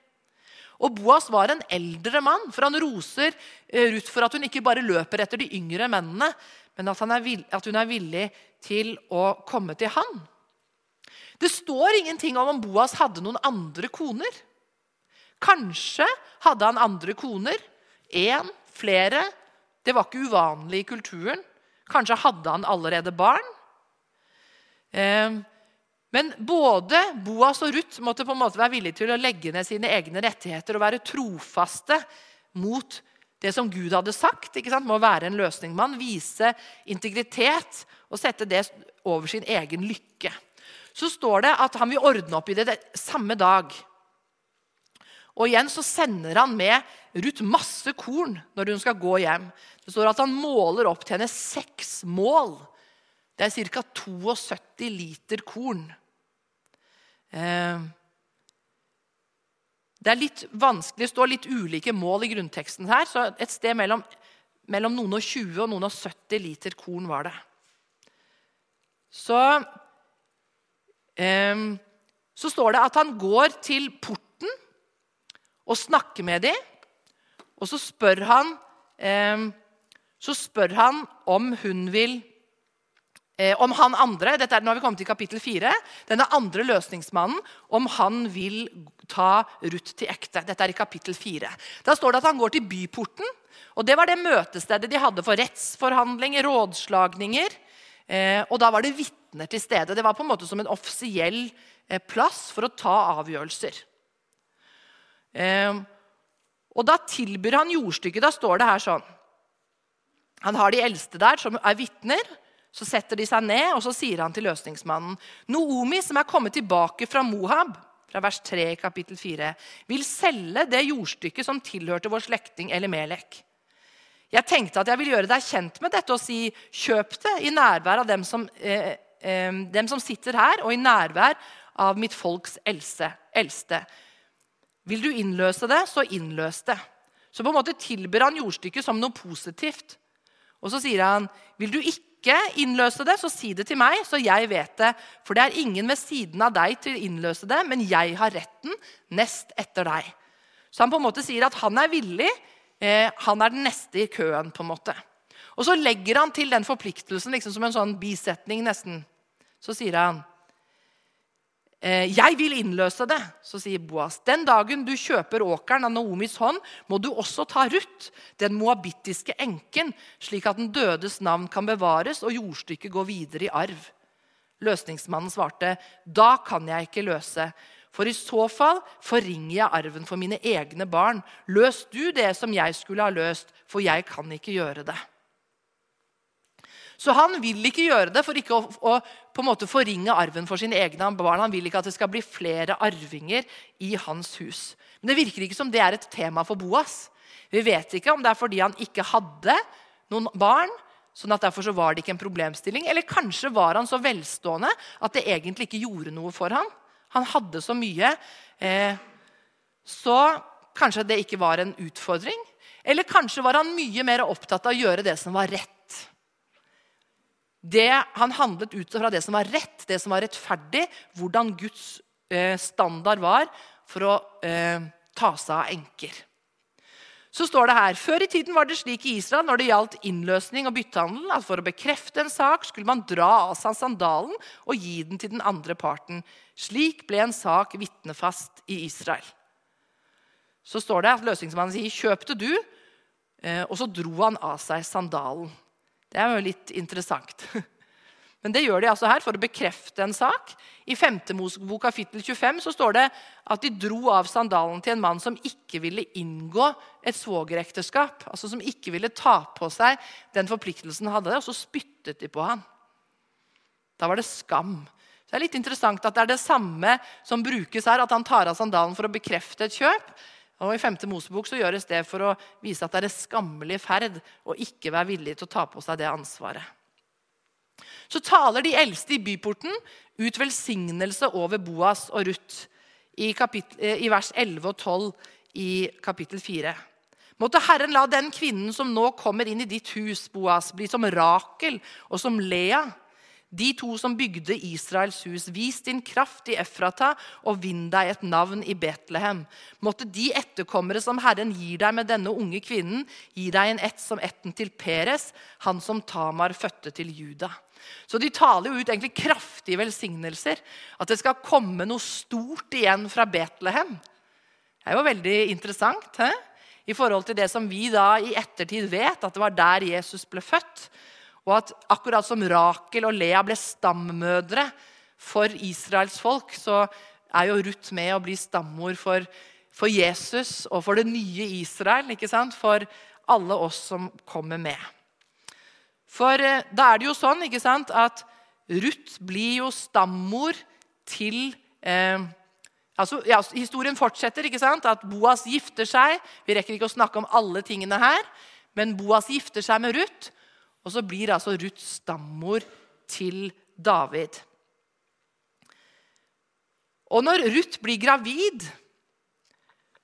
Og Boas var en eldre mann, for han roser eh, Ruth for at hun ikke bare løper etter de yngre mennene, men at, er, at hun er villig til å komme til han. Det står ingenting om om Boas hadde noen andre koner. Kanskje hadde han andre koner. Én, flere. Det var ikke uvanlig i kulturen. Kanskje hadde han allerede barn. Eh, men både Boas og Ruth måtte på en måte være villige til å legge ned sine egne rettigheter og være trofaste mot det som Gud hadde sagt. ikke sant? Må være en løsningmann, vise integritet og sette det over sin egen lykke. Så står det at han vil ordne opp i det samme dag. Og igjen så sender han med Ruth masse korn når hun skal gå hjem. Det står at han måler opp til henne seks mål. Det er ca. 72 liter korn. Eh, det er litt vanskelig, det står litt ulike mål i grunnteksten her. så Et sted mellom, mellom noen og 20 og noen og 70 liter korn var det. Så, eh, så står det at han går til porten og snakker med dem. Og så spør han, eh, så spør han om hun vil Eh, om han andre, dette er, nå har vi kommet til kapittel 4, denne andre løsningsmannen, om han vil ta Ruth til ekte. Dette er i kapittel 4. Da står det at han går til byporten. og Det var det møtestedet de hadde for rettsforhandlinger, rådslagninger. Eh, og da var det vitner til stede. Det var på en måte som en offisiell eh, plass for å ta avgjørelser. Eh, og da tilbyr han jordstykket. Da står det her sånn Han har de eldste der, som er vitner. Så setter de seg ned, og så sier han til løsningsmannen Noomi, som er kommet tilbake fra Mohab, fra vers 3 i kapittel 4, vil selge det jordstykket som tilhørte vår slektning Elimelek. Jeg tenkte at jeg ville gjøre deg kjent med dette og si kjøp det i nærvær av dem som, eh, eh, dem som sitter her, og i nærvær av mitt folks eldste. Vil du innløse det, så innløs det. Så på en måte tilbyr han jordstykket som noe positivt. Og så sier han, vil du ikke innløse det, så si det til meg, så jeg vet det. For det er ingen ved siden av deg til å innløse det, men jeg har retten nest etter deg. Så han på en måte sier at han er villig. Eh, han er den neste i køen. på en måte. Og så legger han til den forpliktelsen liksom som en sånn bisetning nesten. Så sier han 'Jeg vil innløse det', så sier Boas. 'Den dagen du kjøper åkeren av Naomis hånd, må du også ta Ruth, den moabittiske enken, slik at den dødes navn kan bevares og jordstykket går videre i arv.' Løsningsmannen svarte, 'Da kan jeg ikke løse.' For i så fall forringer jeg arven for mine egne barn. Løs du det som jeg skulle ha løst, for jeg kan ikke gjøre det. Så han vil ikke gjøre det for ikke å, å på en måte forringe arven for sine egne barn. Han vil ikke at det skal bli flere arvinger i hans hus. Men det virker ikke som det er et tema for Boas. Vi vet ikke om det er fordi han ikke hadde noen barn, sånn at derfor så var det ikke en problemstilling. Eller kanskje var han så velstående at det egentlig ikke gjorde noe for ham. Han hadde så mye. Eh, så kanskje det ikke var en utfordring. Eller kanskje var han mye mer opptatt av å gjøre det som var rett. Det, han handlet ut fra det som var rett, det som var rettferdig, hvordan Guds eh, standard var for å eh, ta seg av enker. Så står det her, Før i tiden var det slik i Israel når det gjaldt innløsning og byttehandel, at for å bekrefte en sak skulle man dra av seg sandalen og gi den til den andre parten. Slik ble en sak vitnefast i Israel. Så står det at løsningsmannen sier, 'Kjøpte du?' Eh, og så dro han av seg sandalen. Det er jo litt interessant. Men det gjør de altså her for å bekrefte en sak. I 5. Mosebok kapittel 25 så står det at de dro av sandalen til en mann som ikke ville inngå et svogerekteskap. Altså som ikke ville ta på seg den forpliktelsen han hadde, og så spyttet de på han. Da var det skam. Så det er litt interessant at det er det samme som brukes her, at han tar av sandalen for å bekrefte et kjøp. Og I 5. Mosebok så gjøres det for å vise at det er en skammelig ferd å ikke være villig til å ta på seg det ansvaret. Så taler de eldste i byporten ut velsignelse over Boas og Ruth i, i vers 11 og 12 i kapittel 4. Måtte Herren la den kvinnen som nå kommer inn i ditt hus, Boas, bli som Rakel og som Lea, de to som bygde Israels hus, vis din kraft i Efrata og vinn deg et navn i Betlehem. Måtte de etterkommere som Herren gir deg med denne unge kvinnen, gi deg en ett som etten til Peres, han som Tamar fødte til Juda. Så de taler jo ut egentlig kraftige velsignelser. At det skal komme noe stort igjen fra Betlehem. Det er jo veldig interessant he? i forhold til det som vi da i ettertid vet, at det var der Jesus ble født. Og at akkurat som Rakel og Lea ble stammødre for Israels folk, så er jo Ruth med å bli stammor for, for, Jesus og for det nye Israel. ikke sant? For alle oss som kommer med. For eh, da er det jo sånn ikke sant, at Ruth blir jo stammor til eh, altså, ja, Historien fortsetter. ikke sant? At Boas gifter seg. Vi rekker ikke å snakke om alle tingene her. Men Boas gifter seg med Ruth. Og så blir altså Ruth stammor til David. Og når Ruth blir gravid,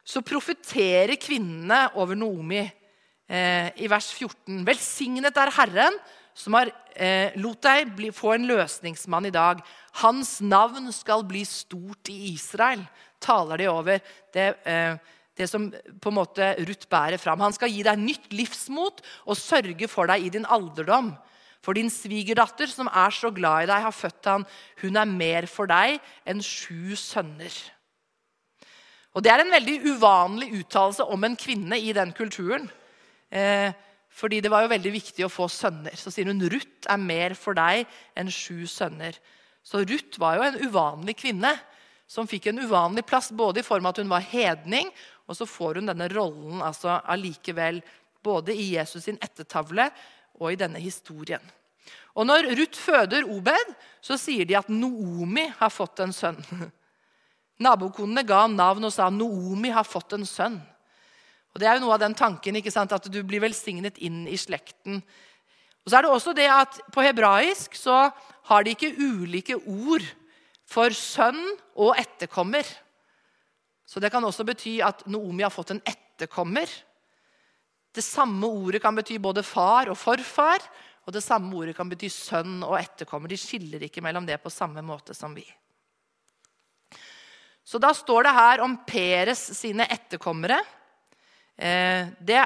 så profeterer kvinnene over Noomi eh, i vers 14. Velsignet er Herren som har eh, lot deg bli, få en løsningsmann i dag. Hans navn skal bli stort i Israel, taler de over. Det, eh, det som på en måte Ruth bærer fram. Han skal gi deg nytt livsmot og sørge for deg i din alderdom. For din svigerdatter, som er så glad i deg, har født han. Hun er mer for deg enn sju sønner. Og Det er en veldig uvanlig uttalelse om en kvinne i den kulturen. Eh, fordi det var jo veldig viktig å få sønner. Så sier hun Ruth er mer for deg enn sju sønner. Så Ruth var jo en uvanlig kvinne som fikk en uvanlig plass både i form av at hun var hedning, og så får hun denne rollen altså allikevel både i Jesus sin ettertavle og i denne historien. Og Når Ruth føder Obed, så sier de at Noomi har fått en sønn. Nabokonene ga ham navn og sa Noomi har fått en sønn. Og Det er jo noe av den tanken ikke sant, at du blir velsignet inn i slekten. Og så er det også det at På hebraisk så har de ikke ulike ord for sønn og etterkommer. Så det kan også bety at Noomi har fått en etterkommer. Det samme ordet kan bety både far og forfar. Og det samme ordet kan bety sønn og etterkommer. De skiller ikke mellom det på samme måte som vi. Så da står det her om Peres sine etterkommere. Eh, det,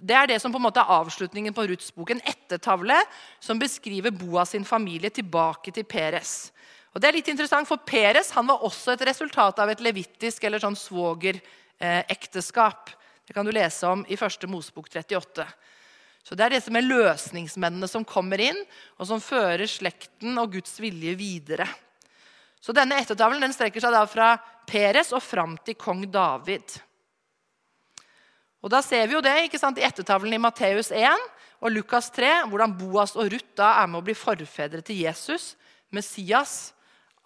det, er det som på en måte er avslutningen på Ruths bok. En ettertavle som beskriver Boas sin familie tilbake til Peres. Og det er litt interessant, for Peres han var også et resultat av et levittisk eller sånn svogerekteskap. Det kan du lese om i 1. Mosebok 38. Så Det er disse med løsningsmennene som kommer inn, og som fører slekten og Guds vilje videre. Så Denne ettertavlen den strekker seg da fra Peres og fram til kong David. Og Da ser vi jo det ikke sant, i ettertavlen i Matteus 1 og Lukas 3, hvordan Boas og Ruth da er med å bli forfedre til Jesus, Messias,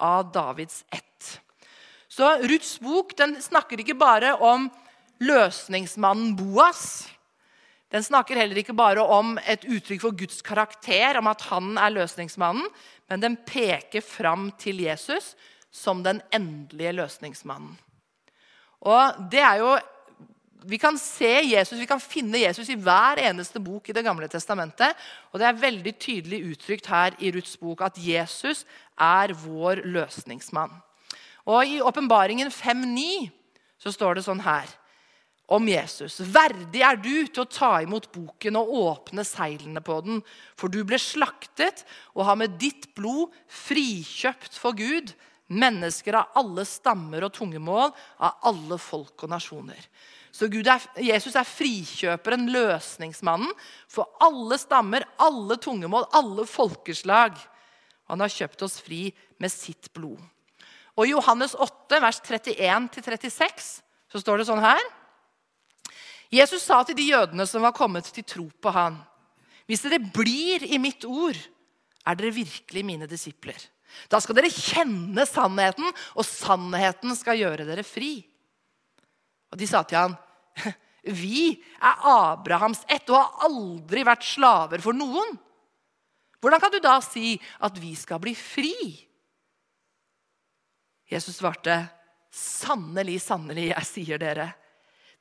av Davids ett. Så Ruths bok den snakker ikke bare om løsningsmannen Boas. Den snakker heller ikke bare om et uttrykk for Guds karakter, om at han er løsningsmannen, men den peker fram til Jesus som den endelige løsningsmannen. Og det er jo vi kan se Jesus, vi kan finne Jesus i hver eneste bok i Det gamle testamentet. Og det er veldig tydelig uttrykt her i Ruths bok at Jesus er vår løsningsmann. Og I åpenbaringen 5.9 så står det sånn her om Jesus. Verdig er du til å ta imot boken og åpne seilene på den. For du ble slaktet og har med ditt blod frikjøpt for Gud mennesker av alle stammer og tungemål, av alle folk og nasjoner. Så er, Jesus er frikjøperen, løsningsmannen, for alle stammer, alle tungemål, alle folkeslag. Han har kjøpt oss fri med sitt blod. Og I Johannes 8, vers 31-36 så står det sånn her. Jesus sa til de jødene som var kommet til tro på han, hvis dere blir i mitt ord, er dere virkelig mine disipler. Da skal dere kjenne sannheten, og sannheten skal gjøre dere fri. Og de sa til han, vi er Abrahams ett og har aldri vært slaver for noen. Hvordan kan du da si at vi skal bli fri? Jesus svarte, sannelig, sannelig, jeg sier dere.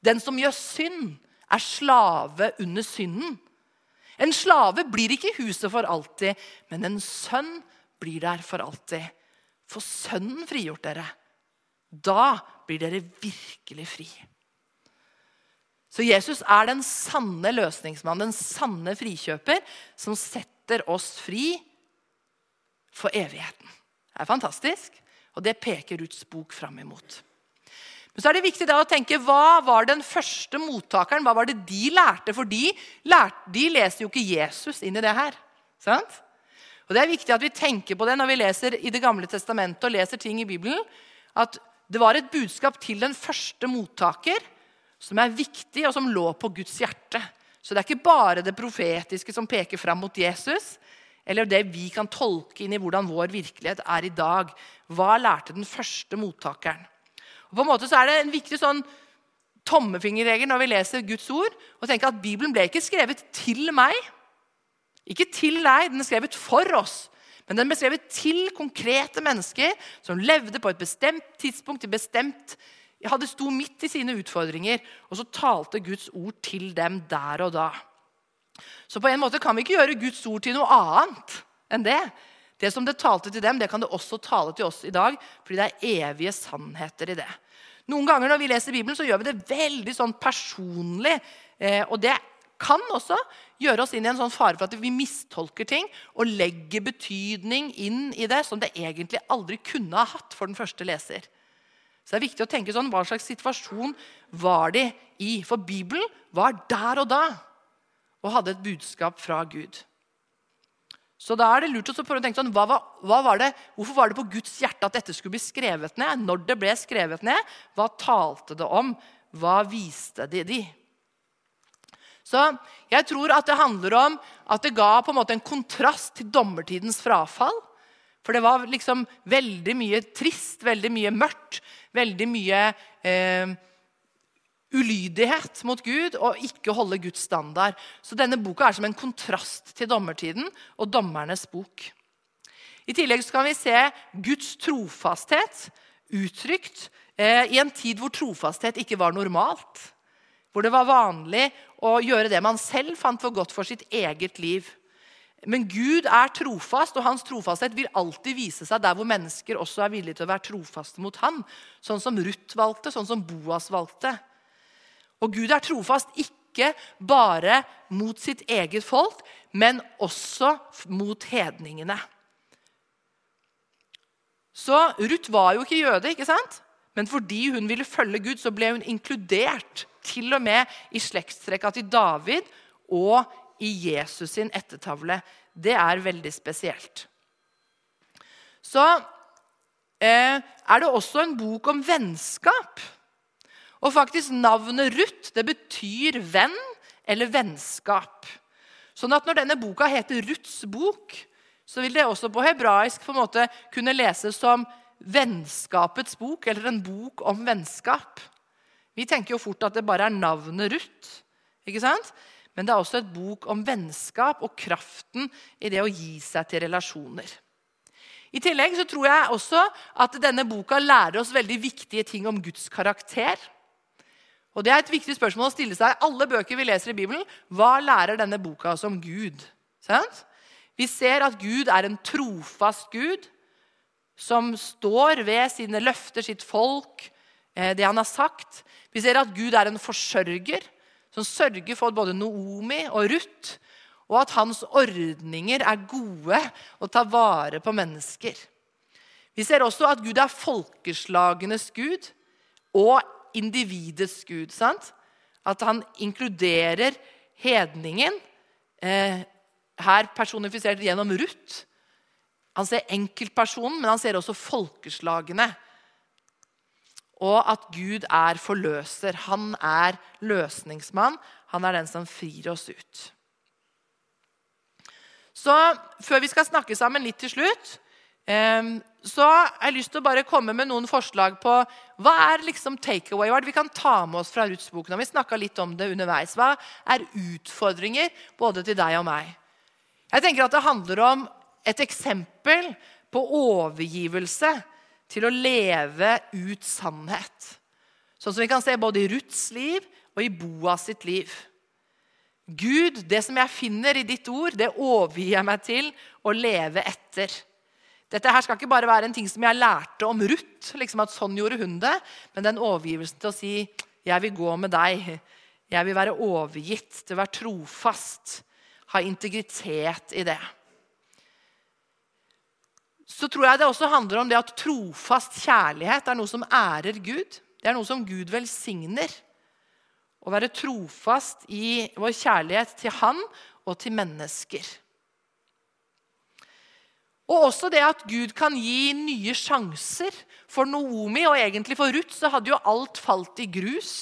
Den som gjør synd, er slave under synden. En slave blir ikke i huset for alltid, men en sønn blir der for alltid. For Sønnen frigjort dere. Da blir dere virkelig fri. Så Jesus er den sanne løsningsmannen, den sanne frikjøper, som setter oss fri for evigheten. Det er fantastisk, og det peker Ruths bok fram imot. Men så er det viktig da å tenke hva var den første mottakeren? Hva var det de lærte? For de, lærte, de leser jo ikke Jesus inn i det her. Sant? Og Det er viktig at vi tenker på det når vi leser i Det gamle testamentet og leser ting i Bibelen. At det var et budskap til den første mottaker som er viktig, og som lå på Guds hjerte. Så det er ikke bare det profetiske som peker fram mot Jesus, eller det vi kan tolke inn i hvordan vår virkelighet er i dag. Hva lærte den første mottakeren? Og på en måte så er det en viktig sånn tommefingerregel når vi leser Guds ord, å tenke at Bibelen ble ikke skrevet til meg. Ikke til deg, den er skrevet for oss. Men den beskrevet til konkrete mennesker som levde på et bestemt tidspunkt, bestemt hadde sto midt i sine utfordringer, og så talte Guds ord til dem der og da. Så på en måte kan vi ikke gjøre Guds ord til noe annet enn det. Det som det talte til dem, det kan det også tale til oss i dag, fordi det er evige sannheter i det. Noen ganger når vi leser Bibelen, så gjør vi det veldig sånn personlig. Eh, og det kan også gjøre oss inn i en sånn fare for at vi mistolker ting og legger betydning inn i det som det egentlig aldri kunne ha hatt for den første leser. Så det er viktig å tenke sånn, Hva slags situasjon var de i? For Bibelen var der og da og hadde et budskap fra Gud. Så da er det lurt å prøve å tenke sånn, hva, hva var det, Hvorfor var det på Guds hjerte at dette skulle bli skrevet ned? Når det ble skrevet ned, hva talte det om? Hva viste de de? Så jeg tror at det handler om at det ga på en måte en kontrast til dommertidens frafall. For det var liksom veldig mye trist, veldig mye mørkt, veldig mye eh, ulydighet mot Gud og ikke holde Guds standard. Så denne boka er som en kontrast til dommertiden og dommernes bok. I tillegg kan vi se Guds trofasthet uttrykt eh, i en tid hvor trofasthet ikke var normalt. Hvor det var vanlig å gjøre det man selv fant for godt for sitt eget liv. Men Gud er trofast, og hans trofasthet vil alltid vise seg der hvor mennesker også er villige til å være trofaste mot ham. Sånn som Ruth valgte, sånn som Boas valgte. Og Gud er trofast ikke bare mot sitt eget folk, men også mot hedningene. Så Ruth var jo ikke jøde, ikke sant? Men fordi hun ville følge Gud, så ble hun inkludert til og med i slektstrekka til David og i Jesus sin ettertavle. Det er veldig spesielt. Så eh, er det også en bok om vennskap. Og faktisk navnet Ruth det betyr venn eller vennskap. Sånn at når denne boka heter Ruths bok, så vil det også på hebraisk på måte kunne leses som vennskapets bok, eller en bok om vennskap. Vi tenker jo fort at det bare er navnet Ruth. ikke sant? Men det er også et bok om vennskap og kraften i det å gi seg til relasjoner. I tillegg så tror jeg også at denne boka lærer oss veldig viktige ting om Guds karakter. Og Det er et viktig spørsmål å stille seg. i Alle bøker vi leser i Bibelen, hva lærer denne boka oss om Gud? Sant? Vi ser at Gud er en trofast Gud som står ved sine løfter, sitt folk, eh, det han har sagt. Vi ser at Gud er en forsørger som sørger for både Noomi og Ruth, og at hans ordninger er gode og tar vare på mennesker. Vi ser også at Gud er folkeslagenes gud og individets gud. sant? At han inkluderer hedningen, eh, her personifisert gjennom Ruth. Han ser enkeltpersonen, men han ser også folkeslagene. Og at Gud er forløser. Han er løsningsmann. Han er den som frir oss ut. Så før vi skal snakke sammen litt til slutt, eh, så har jeg lyst til å bare komme med noen forslag på hva er liksom takeaway, hva er det vi kan ta med oss fra Ruths bok. Vi snakka litt om det underveis. Hva er utfordringer både til deg og meg? Jeg tenker at Det handler om et eksempel på overgivelse til å leve ut sannhet. Sånn som vi kan se både i Ruths liv og i Boas sitt liv. Gud, det som jeg finner i ditt ord, det overgir jeg meg til å leve etter. Dette her skal ikke bare være en ting som jeg lærte om Ruth, liksom at sånn gjorde hun det, men den overgivelsen til å si 'Jeg vil gå med deg'. Jeg vil være overgitt, til å være trofast. Ha integritet i det. Så tror jeg det også handler om det at trofast kjærlighet er noe som ærer Gud. Det er noe som Gud velsigner. Å være trofast i vår kjærlighet til Han og til mennesker. Og også det at Gud kan gi nye sjanser. For Noomi og egentlig for Ruth så hadde jo alt falt i grus.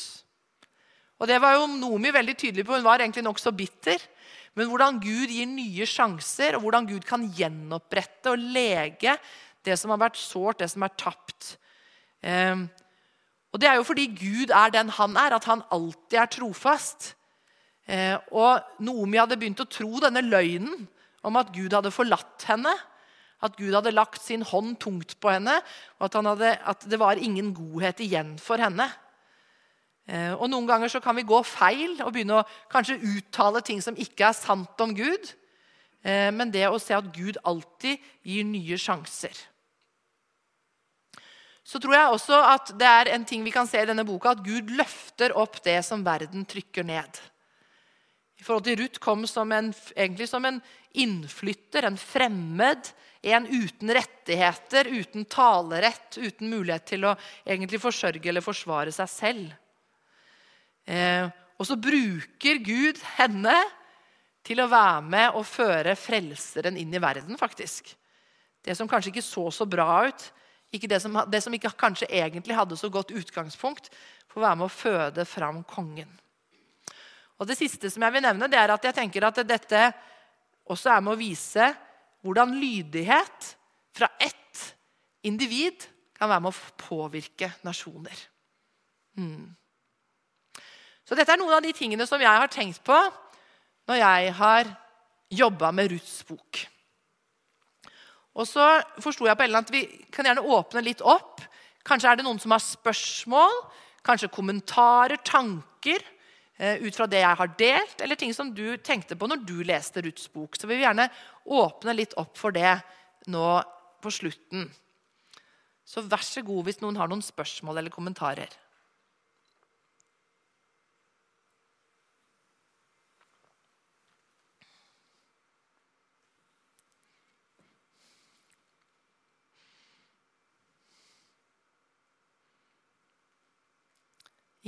Og det var jo Noomi veldig tydelig på. Hun var egentlig nokså bitter. Men hvordan Gud gir nye sjanser, og hvordan Gud kan gjenopprette og lege det som har vært sårt, det som er tapt. Eh, og Det er jo fordi Gud er den han er, at han alltid er trofast. Eh, og Noomi hadde begynt å tro denne løgnen om at Gud hadde forlatt henne. At Gud hadde lagt sin hånd tungt på henne, og at, hadde, at det var ingen godhet igjen for henne. Eh, og Noen ganger så kan vi gå feil og begynne å kanskje uttale ting som ikke er sant om Gud. Eh, men det å se at Gud alltid gir nye sjanser. Så tror jeg også at det er en ting vi kan se i denne boka, at Gud løfter opp det som verden trykker ned. I forhold til Ruth kom som en, egentlig som en innflytter, en fremmed, en uten rettigheter, uten talerett, uten mulighet til å egentlig forsørge eller forsvare seg selv. Eh, og så bruker Gud henne til å være med og føre frelseren inn i verden, faktisk. Det som kanskje ikke så så bra ut, det som, det som ikke kanskje egentlig hadde så godt utgangspunkt, får være med å føde fram kongen. Og Det siste som jeg vil nevne, det er at jeg tenker at dette også er med å vise hvordan lydighet fra ett individ kan være med å påvirke nasjoner. Mm. Så dette er noen av de tingene som jeg har tenkt på når jeg har jobba med Ruths bok. Og så forsto jeg på Ellen at vi kan gjerne åpne litt opp. Kanskje er det noen som har spørsmål, kanskje kommentarer, tanker eh, ut fra det jeg har delt, eller ting som du tenkte på når du leste Ruths bok. Så vi vil gjerne åpne litt opp for det nå på slutten. Så vær så god hvis noen har noen spørsmål eller kommentarer.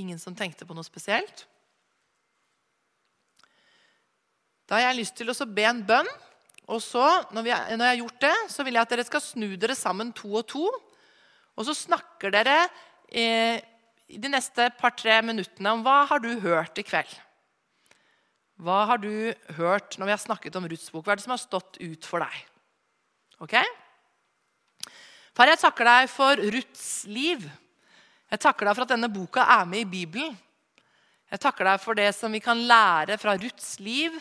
Ingen som tenkte på noe spesielt? Da har jeg lyst til å be en bønn. Og så, når, vi, når, jeg har gjort det, så vil jeg at dere skal snu dere sammen to og to. Og så snakker dere eh, de neste par-tre minuttene om hva har du hørt i kveld. Hva har du hørt når vi har snakket om Ruths bok? Hva er det som har stått ut for deg? Ok? Far, jeg takker deg for Ruths liv. Jeg takker deg for at denne boka er med i Bibelen. Jeg takker deg for det som vi kan lære fra Ruths liv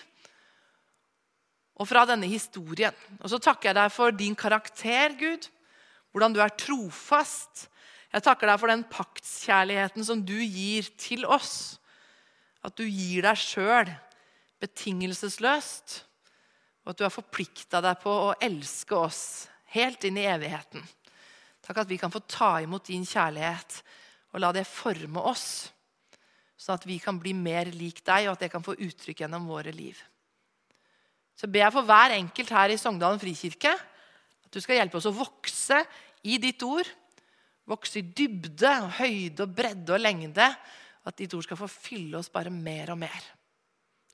og fra denne historien. Og så takker jeg deg for din karakter, Gud. Hvordan du er trofast. Jeg takker deg for den paktskjærligheten som du gir til oss. At du gir deg sjøl betingelsesløst. Og at du har forplikta deg på å elske oss helt inn i evigheten. Takk at vi kan få ta imot din kjærlighet og la det forme oss, sånn at vi kan bli mer lik deg, og at det kan få uttrykk gjennom våre liv. Så ber jeg for hver enkelt her i Sogndalen frikirke at du skal hjelpe oss å vokse i ditt ord. Vokse i dybde, og høyde, og bredde og lengde. At ditt ord skal få fylle oss bare mer og mer.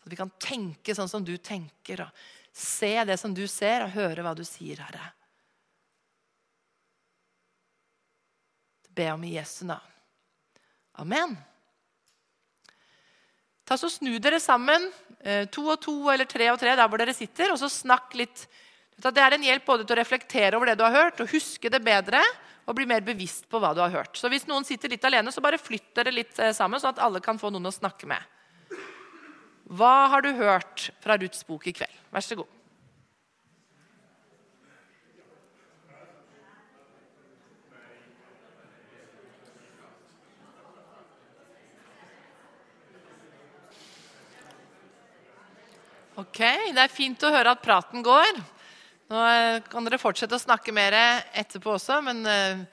At vi kan tenke sånn som du tenker, og se det som du ser, og høre hva du sier, Herre. be om i Jesu navn. Amen. Ta så Snu dere sammen, eh, to og to eller tre og tre, der hvor dere sitter, og så snakk litt. Det er en hjelp både til å reflektere over det du har hørt, og huske det bedre, og bli mer bevisst på hva du har hørt. Så hvis noen sitter litt alene, så bare flytt dere litt eh, sammen, sånn at alle kan få noen å snakke med. Hva har du hørt fra Ruths bok i kveld? Vær så god. Ok, Det er fint å høre at praten går. Nå eh, kan dere fortsette å snakke mer etterpå også, men eh,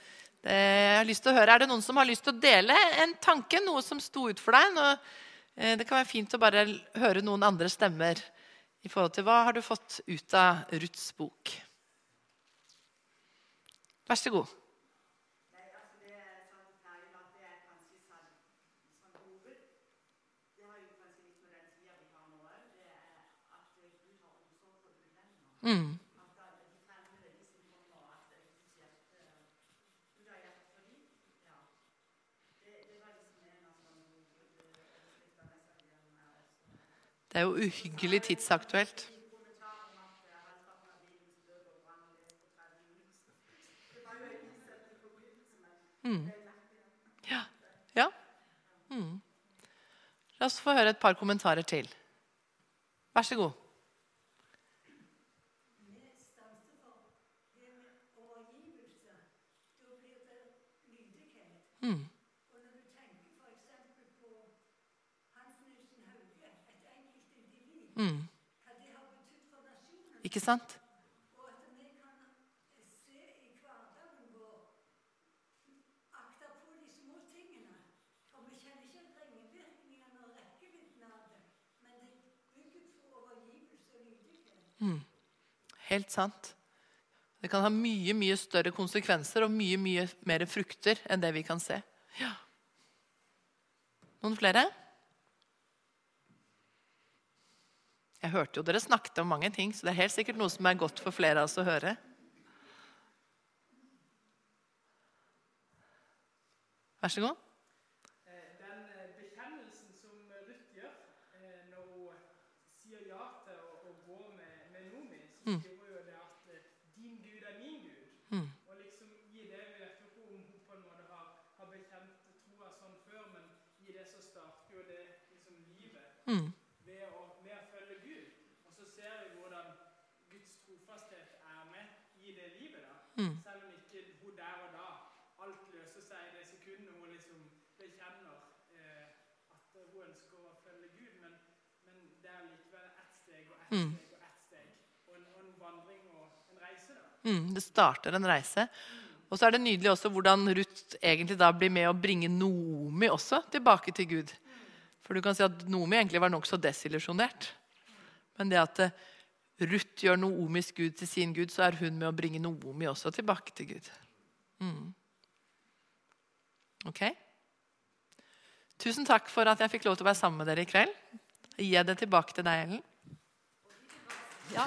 jeg har lyst til å høre, er det noen som har lyst til å dele en tanke, noe som sto ut for deg? Nå, eh, det kan være fint å bare høre noen andre stemmer i forhold til hva har du fått ut av Ruths bok. Vær så god. Mm. Det er jo uhyggelig tidsaktuelt. Mm. Ja. ja. Mm. La oss få høre et par kommentarer til. Vær så god. Mm. Og når du tenker f.eks. på Hans Nilsen Hauge, et enkelt individ, mm. hva det har betydd for nasjonen Ikke sant? Og at vi kan se i hverdagen vår akte på de små tingene. For vi kjenner ikke ringvirkningene og rekkevidden av det, men det bygger på overgivelse og Ikke sant? Helt sant. Det kan ha mye mye større konsekvenser og mye mye mer frukter enn det vi kan se. Ja. Noen flere? Jeg hørte jo dere snakket om mange ting, så det er helt sikkert noe som er godt for flere av oss å høre. Vær så god. Mm. Ved, å, ved, å, følge Gud. Og så ser vi hvordan Guds trofasthet er med i det livet. da. Mm. Selv om ikke hun der og da alt løser seg i det sekundet hun liksom bekjenner eh, at hun ønsker å følge Gud. Men, men det er likevel ett steg og ett mm. steg og ett steg. Og en, og en vandring og en reise. Da. Mm, det starter en reise. Og så er det nydelig også hvordan Ruth egentlig da blir med å bringe Nomi også tilbake til Gud. For du kan si at Nomi egentlig var nokså desillusjonert. Men det at eh, Ruth gjør Noomis gud til sin gud, så er hun med å bringe Noomi også tilbake til Gud. Mm. Ok? Tusen takk for at jeg fikk lov til å være sammen med dere i kveld. Gi det tilbake til deg, Ellen. Ja.